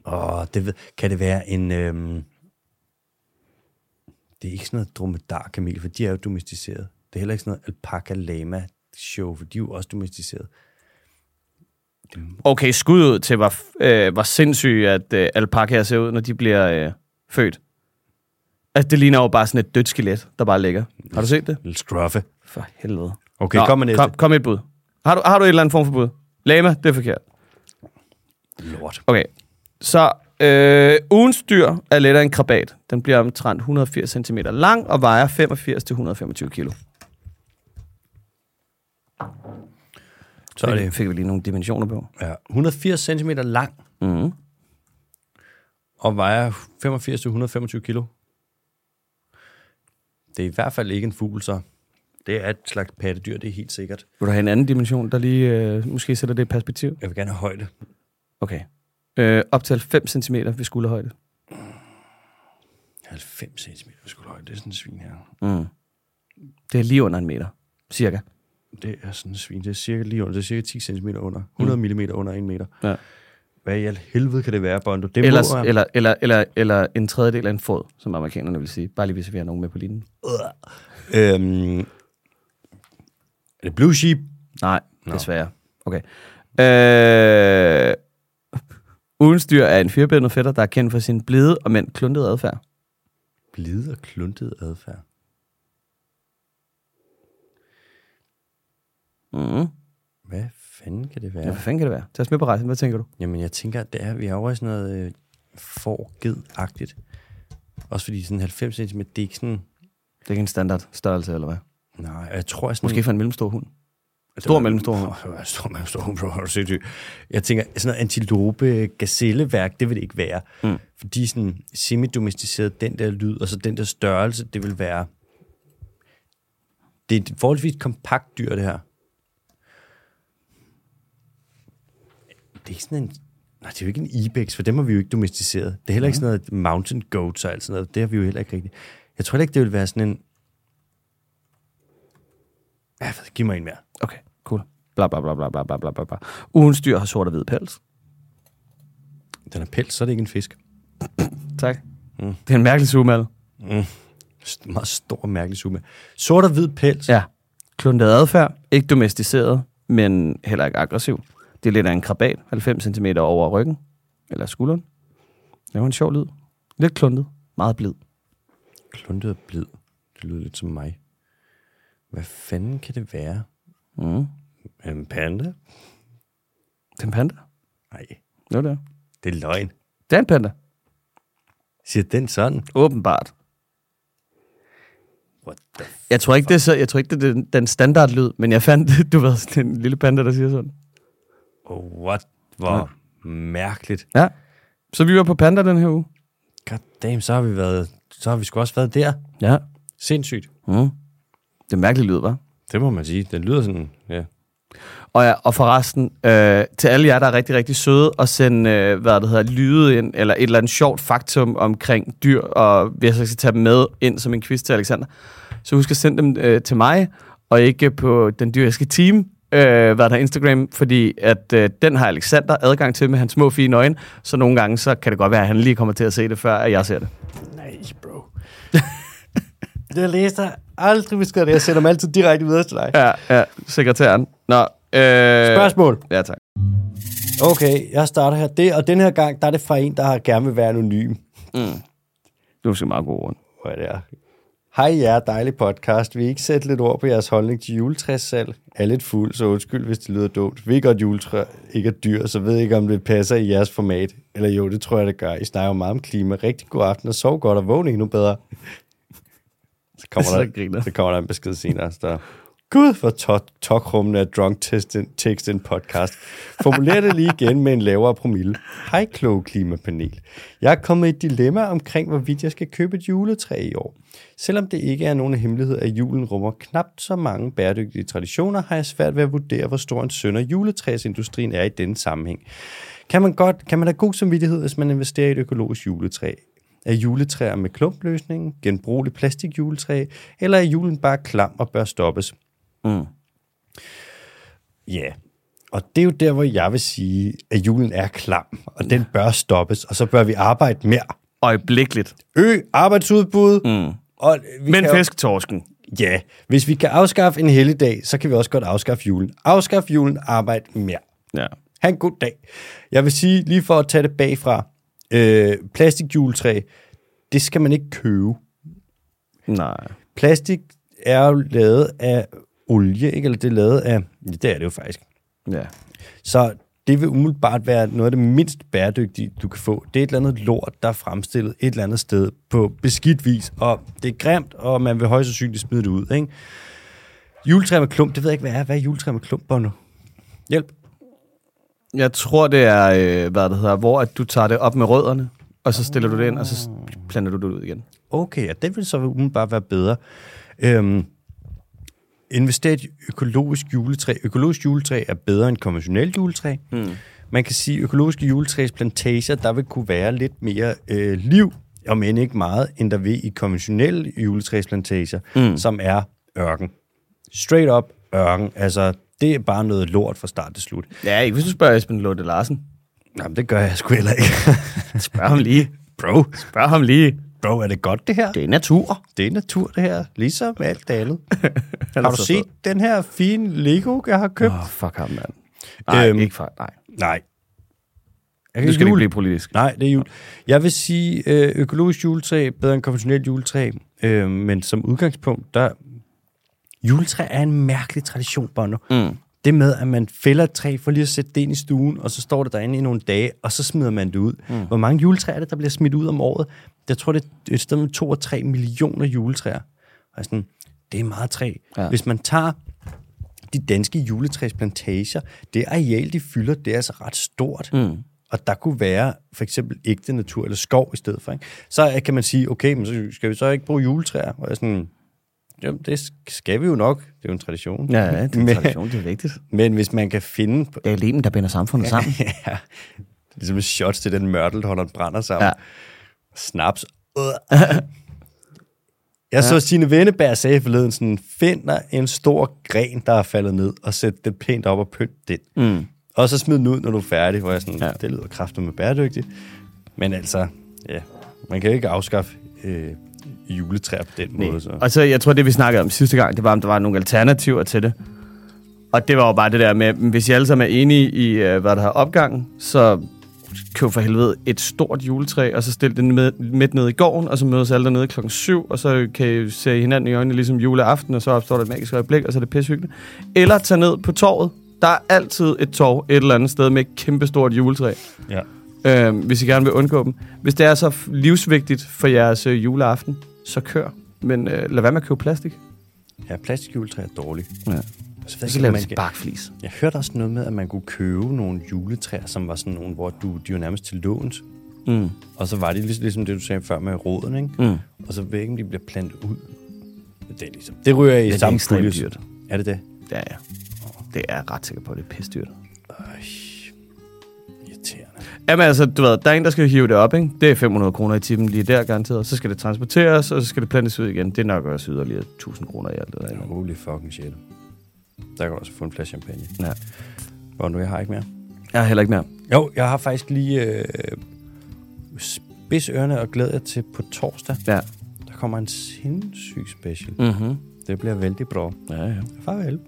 Og det kan det være en... Øhm, det er ikke sådan noget dromedar-kamel, for de er jo domesticeret. Det er heller ikke sådan noget alpaca lama show, for de er jo også domesticeret. Okay, skud ud til, hvor, øh, hvor sindssygt, at øh, alpakaer ser ud, når de bliver øh, født. Altså, det ligner jo bare sådan et dødt skelet, der bare ligger. Har du set det? Lille scruffe. For helvede. Okay, kom med næste. Kom, kom et bud. Har du, har du et eller andet form for bud? Lama, det er forkert. Lort. Okay, så øh, ugens dyr er lettere end krabat. Den bliver omtrent 180 cm lang og vejer 85-125 kilo. Så er det fik vi lige nogle dimensioner på. ja, 180 cm lang Mm. og vejer 85-125 kilo. Det er i hvert fald ikke en fugl, så. Det er et slags pattedyr, det er helt sikkert. Vil du have en anden dimension, der lige øh, måske sætter det i perspektiv? Jeg vil gerne have højde. Okay. Øh, op til 5 cm ved skulderhøjde. 90 cm skulle højde, det er sådan en svin her. Mm. Det er lige under en meter, cirka. Det er sådan en svin, det er cirka lige under, det er cirka 10 cm under. 100 mm under 1 meter. Ja. Hvad i al helvede kan det være, Bondo? Det Ellers, må eller, eller, eller, eller en tredjedel af en fod, som amerikanerne vil sige. Bare lige hvis vi har nogen med på linjen. Øhm, er det blue sheep? Nej, desværre. Okay. Øh, ugens dyr er en firbindet fætter, der er kendt for sin blide og men kluntede adfærd. Blide og kluntet adfærd. Mm. Hvad fanden kan det være? Ja, hvad fanden kan det være? Tag os med på rejsen. Hvad tænker du? Jamen, jeg tænker, at det er, vi er over i sådan noget øh, forged-agtigt. Også fordi sådan 90 cm, det er ikke sådan... Det er ikke en standard størrelse, eller hvad? Nej, jeg tror, jeg sådan... Måske for en mellemstor hund. Stor mellemstor hund. Stor mellemstor hund, bro. Du? Jeg tænker, sådan noget antilope gazelleværk, det vil det ikke være. Mm. Fordi sådan semi-domesticeret, den der lyd, og så den der størrelse, det vil være... Det er et forholdsvis kompakt dyr, det her. Det er ikke sådan en... Nej, det er jo ikke en ibex, for dem har vi jo ikke domesticeret. Det er heller ikke sådan noget mountain goats og alt sådan noget. Det har vi jo heller ikke rigtigt. Jeg tror heller ikke, det vil være sådan en... Jeg giv mig en mere. Okay, cool. Bla, bla, bla, bla, bla, bla, bla, bla. Ugens dyr har sort og hvid pels. Den er pels, så er det ikke en fisk. tak. Mm. Det er en mærkelig sumal. Mm. Meget stor mærkelig sumal. Sort og hvid pels. Ja. Kluntet adfærd. Ikke domesticeret, men heller ikke aggressiv. Det er lidt af en krabat, 90 cm over ryggen. Eller skulderen. Det var en sjov lyd. Lidt kluntet. Meget blid. Kluntet og blid. Det lyder lidt som mig. Hvad fanden kan det være? Mm. En panda? Det er en panda. Nej, Jo, det er. det er løgn. Det er en panda. Siger den sådan? Åbenbart. What the Jeg tror ikke, det er, så, jeg tror ikke, det er den, den standardlyd, men jeg fandt, du ved, sådan en lille panda, der siger sådan. oh, what? Hvor ja. mærkeligt. Ja. Så vi var på panda den her uge. God damn, så har vi været, så har vi sgu også været der. Ja. Sindssygt. Mm. Det er mærkelig lyd, var. Det må man sige. Den lyder sådan, ja. Og, ja, og forresten, øh, til alle jer, der er rigtig, rigtig søde, at sende, øh, hvad det hedder, lyde ind, eller et eller andet sjovt faktum omkring dyr, og hvis jeg skal tage dem med ind som en quiz til Alexander, så husk at sende dem øh, til mig, og ikke på den dyriske team, øh, hvad der er Instagram, fordi at øh, den har Alexander adgang til med hans små fine øjne, så nogle gange, så kan det godt være, at han lige kommer til at se det, før at jeg ser det. Nej, bro. Det læste jeg aldrig beskrevet det. Jeg sender dem altid direkte videre til dig. Ja, ja, sekretæren. Nå, øh, Spørgsmål. Ja, tak. Okay, jeg starter her. Det, og den her gang, der er det fra en, der har gerne vil være anonym. Det er måske meget god ord. Er det er. Hej jer, dejlig podcast. Vi ikke sætte lidt ord på jeres holdning til juletræssalg? Er lidt fuld, så undskyld, hvis det lyder dumt. Vi godt juletræ ikke er dyr, så ved ikke, om det passer i jeres format. Eller jo, det tror jeg, det gør. I snakker meget om klima. Rigtig god aften, og sov godt og vågn endnu bedre. Kommer, der, griner. så kommer der en besked senere. Der, Gud, hvor to- tokrummende er drunk text in podcast. Formuler det lige igen med en lavere promille. Hej, kloge klimapanel. Jeg er kommet i et dilemma omkring, hvorvidt jeg skal købe et juletræ i år. Selvom det ikke er nogen hemmelighed, at julen rummer knap så mange bæredygtige traditioner, har jeg svært ved at vurdere, hvor stor en sønder juletræsindustrien er i denne sammenhæng. Kan man, godt, kan man have god samvittighed, hvis man investerer i et økologisk juletræ? Er juletræer med klumpløsningen, genbrugelig plastikjuletræ, eller er julen bare klam og bør stoppes? Mm. Ja, og det er jo der, hvor jeg vil sige, at julen er klam, og den bør stoppes, og så bør vi arbejde mere. Øjeblikkeligt. Øg arbejdsudbud, Mm. og vi Men jo- fisktorsken. Ja, hvis vi kan afskaffe en helligdag, så kan vi også godt afskaffe julen. Afskaffe julen, arbejde mere. Ja. Ha' en god dag. Jeg vil sige, lige for at tage det bagfra, øh, plastikjuletræ, det skal man ikke købe. Nej. Plastik er jo lavet af olie, ikke? Eller det er lavet af... Ja, det er det jo faktisk. Ja. Så det vil umiddelbart være noget af det mindst bæredygtige, du kan få. Det er et eller andet lort, der er fremstillet et eller andet sted på beskidt vis, og det er grimt, og man vil højst sandsynligt smide det ud, ikke? Juletræ med klump, det ved jeg ikke, hvad er. Hvad er juletræ med klump, nu? Hjælp. Jeg tror, det er, øh, hvad det hedder, hvor at du tager det op med rødderne, og så stiller du det ind, og så planter du det ud igen. Okay, ja, det vil så umiddelbart være bedre. Øhm, invester i et økologisk juletræ. Økologisk juletræ er bedre end konventionelt juletræ. Mm. Man kan sige, at økologiske juletræsplantager, der vil kunne være lidt mere øh, liv, om end ikke meget, end der vil i konventionelle juletræsplantager, mm. som er ørken. Straight up ørken. Altså, det er bare noget lort fra start til slut. Ja, ikke hvis du spørger Esben Lunde Larsen. Jamen, det gør jeg sgu heller ikke. Spørg ham lige. Bro, Spørg ham lige. bro, er det godt det her? Det er natur. Det er natur, det her. Ligesom alt det andet. har du set den her fine Lego, jeg har købt? Åh, oh, fuck ham, mand. Nej, Øhm, ikke for, nej. Nej. Er Nu skal det jul? ikke blive politisk. Nej, det er jul. Jeg vil sige, øh, økologisk juletræ bedre end konventionelt juletræ, øh, men som udgangspunkt, der... Juletræ er en mærkelig tradition, Bono. Mm. Det med, at man fælder et træ for lige at sætte det ind i stuen, og så står det derinde i nogle dage, og så smider man det ud. Mm. Hvor mange juletræer er det, der bliver smidt ud om året? Jeg tror, det er et sted med 2 og 3 millioner juletræer. Og sådan, det er meget træ. Ja. Hvis man tager de danske juletræsplantager, det areal, de fylder, det er altså ret stort. Mm. Og der kunne være for eksempel ægte natur eller skov i stedet for. Ikke? Så kan man sige, okay, men så skal vi så ikke bruge juletræer? Og jeg sådan, jamen det skal vi jo nok. Det er jo en tradition. Ja, ja, det er en Men- tradition, det er vigtigt. Men hvis man kan finde... Det er limen, der binder samfundet sammen. ja, det er ligesom shots til den mørtel, holder brænder sammen. Ja. Snaps. Øh. Jeg så Signe Venneberg sagde forleden sådan, find dig en stor gren, der er faldet ned, og sæt den pænt op og pynt den. Mm. Og så smid den ud, når du er færdig, hvor jeg sådan, ja. Ja. det lyder kraftigt med bæredygtigt. Men altså, ja, man kan jo ikke afskaffe øh, juletræer på den måde. Så. Og så, jeg tror, det vi snakkede om sidste gang, det var, om der var nogle alternativer til det. Og det var jo bare det der med, hvis I alle sammen er enige i, øh, hvad der har opgangen, så køb for helvede et stort juletræ, og så stil det med, midt nede i gården, og så mødes alle dernede klokken 7, og så kan I se hinanden i øjnene ligesom juleaften, og så opstår der et magisk øjeblik, og så er det pissehyggeligt. Eller tag ned på torvet. Der er altid et torv et eller andet sted med et kæmpestort juletræ, Ja. øh, hvis I gerne vil undgå dem. Hvis det er så livsvigtigt for jeres øh, juleaften, så kør. Men øh, lad være med at købe plastik. ja, plastikjuletræ er dårligt. Ja. Så Så laver vi barkflis. Jeg hørte også noget med, at man kunne købe nogle juletræer, som var sådan nogle, hvor du, de var nærmest til låns. Mm. Og så var de ligesom, ligesom det, du sagde før med roden, ikke? Mm. Og så ved jeg ikke, om de bliver plantet ud. Det er ligesom... Det ryger i det er samme pulje. Er det det? Ja, ja. Det er jeg ret sikker på, det er pisse dyrt. Øj. Jamen altså, du ved, der er en, der skal hive det op, ikke? Det er 500 kroner i timen lige der, garanteret. Så skal det transporteres, og så skal det plantes ud igen. Det er nok også yderligere 1000 kroner i alt det der. Holy fucking shit. Der kan du også få en flaske champagne. Ja. Hvor nu, jeg har ikke mere. Jeg har heller ikke mere. Jo, jeg har faktisk lige øh, spids ørerne og glæder til på torsdag. Ja. Der kommer en sindssyg special. Mm-hmm. Det bliver vældig bra. Ja, ja. Farvel.